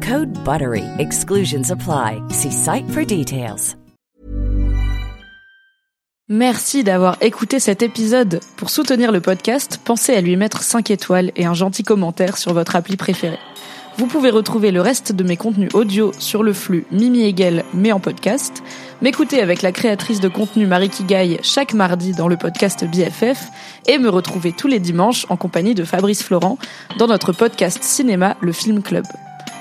Code BUTTERY. Exclusions apply. See site for details. Merci d'avoir écouté cet épisode. Pour soutenir le podcast, pensez à lui mettre 5 étoiles et un gentil commentaire sur votre appli préférée. Vous pouvez retrouver le reste de mes contenus audio sur le flux Mimi Hegel, mais en podcast, m'écouter avec la créatrice de contenu Marie Kigaille chaque mardi dans le podcast BFF et me retrouver tous les dimanches en compagnie de Fabrice Florent dans notre podcast cinéma Le Film Club.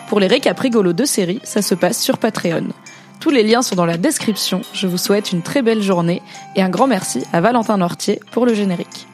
Pour les récaps rigolos de séries, ça se passe sur Patreon. Tous les liens sont dans la description. Je vous souhaite une très belle journée et un grand merci à Valentin Nortier pour le générique.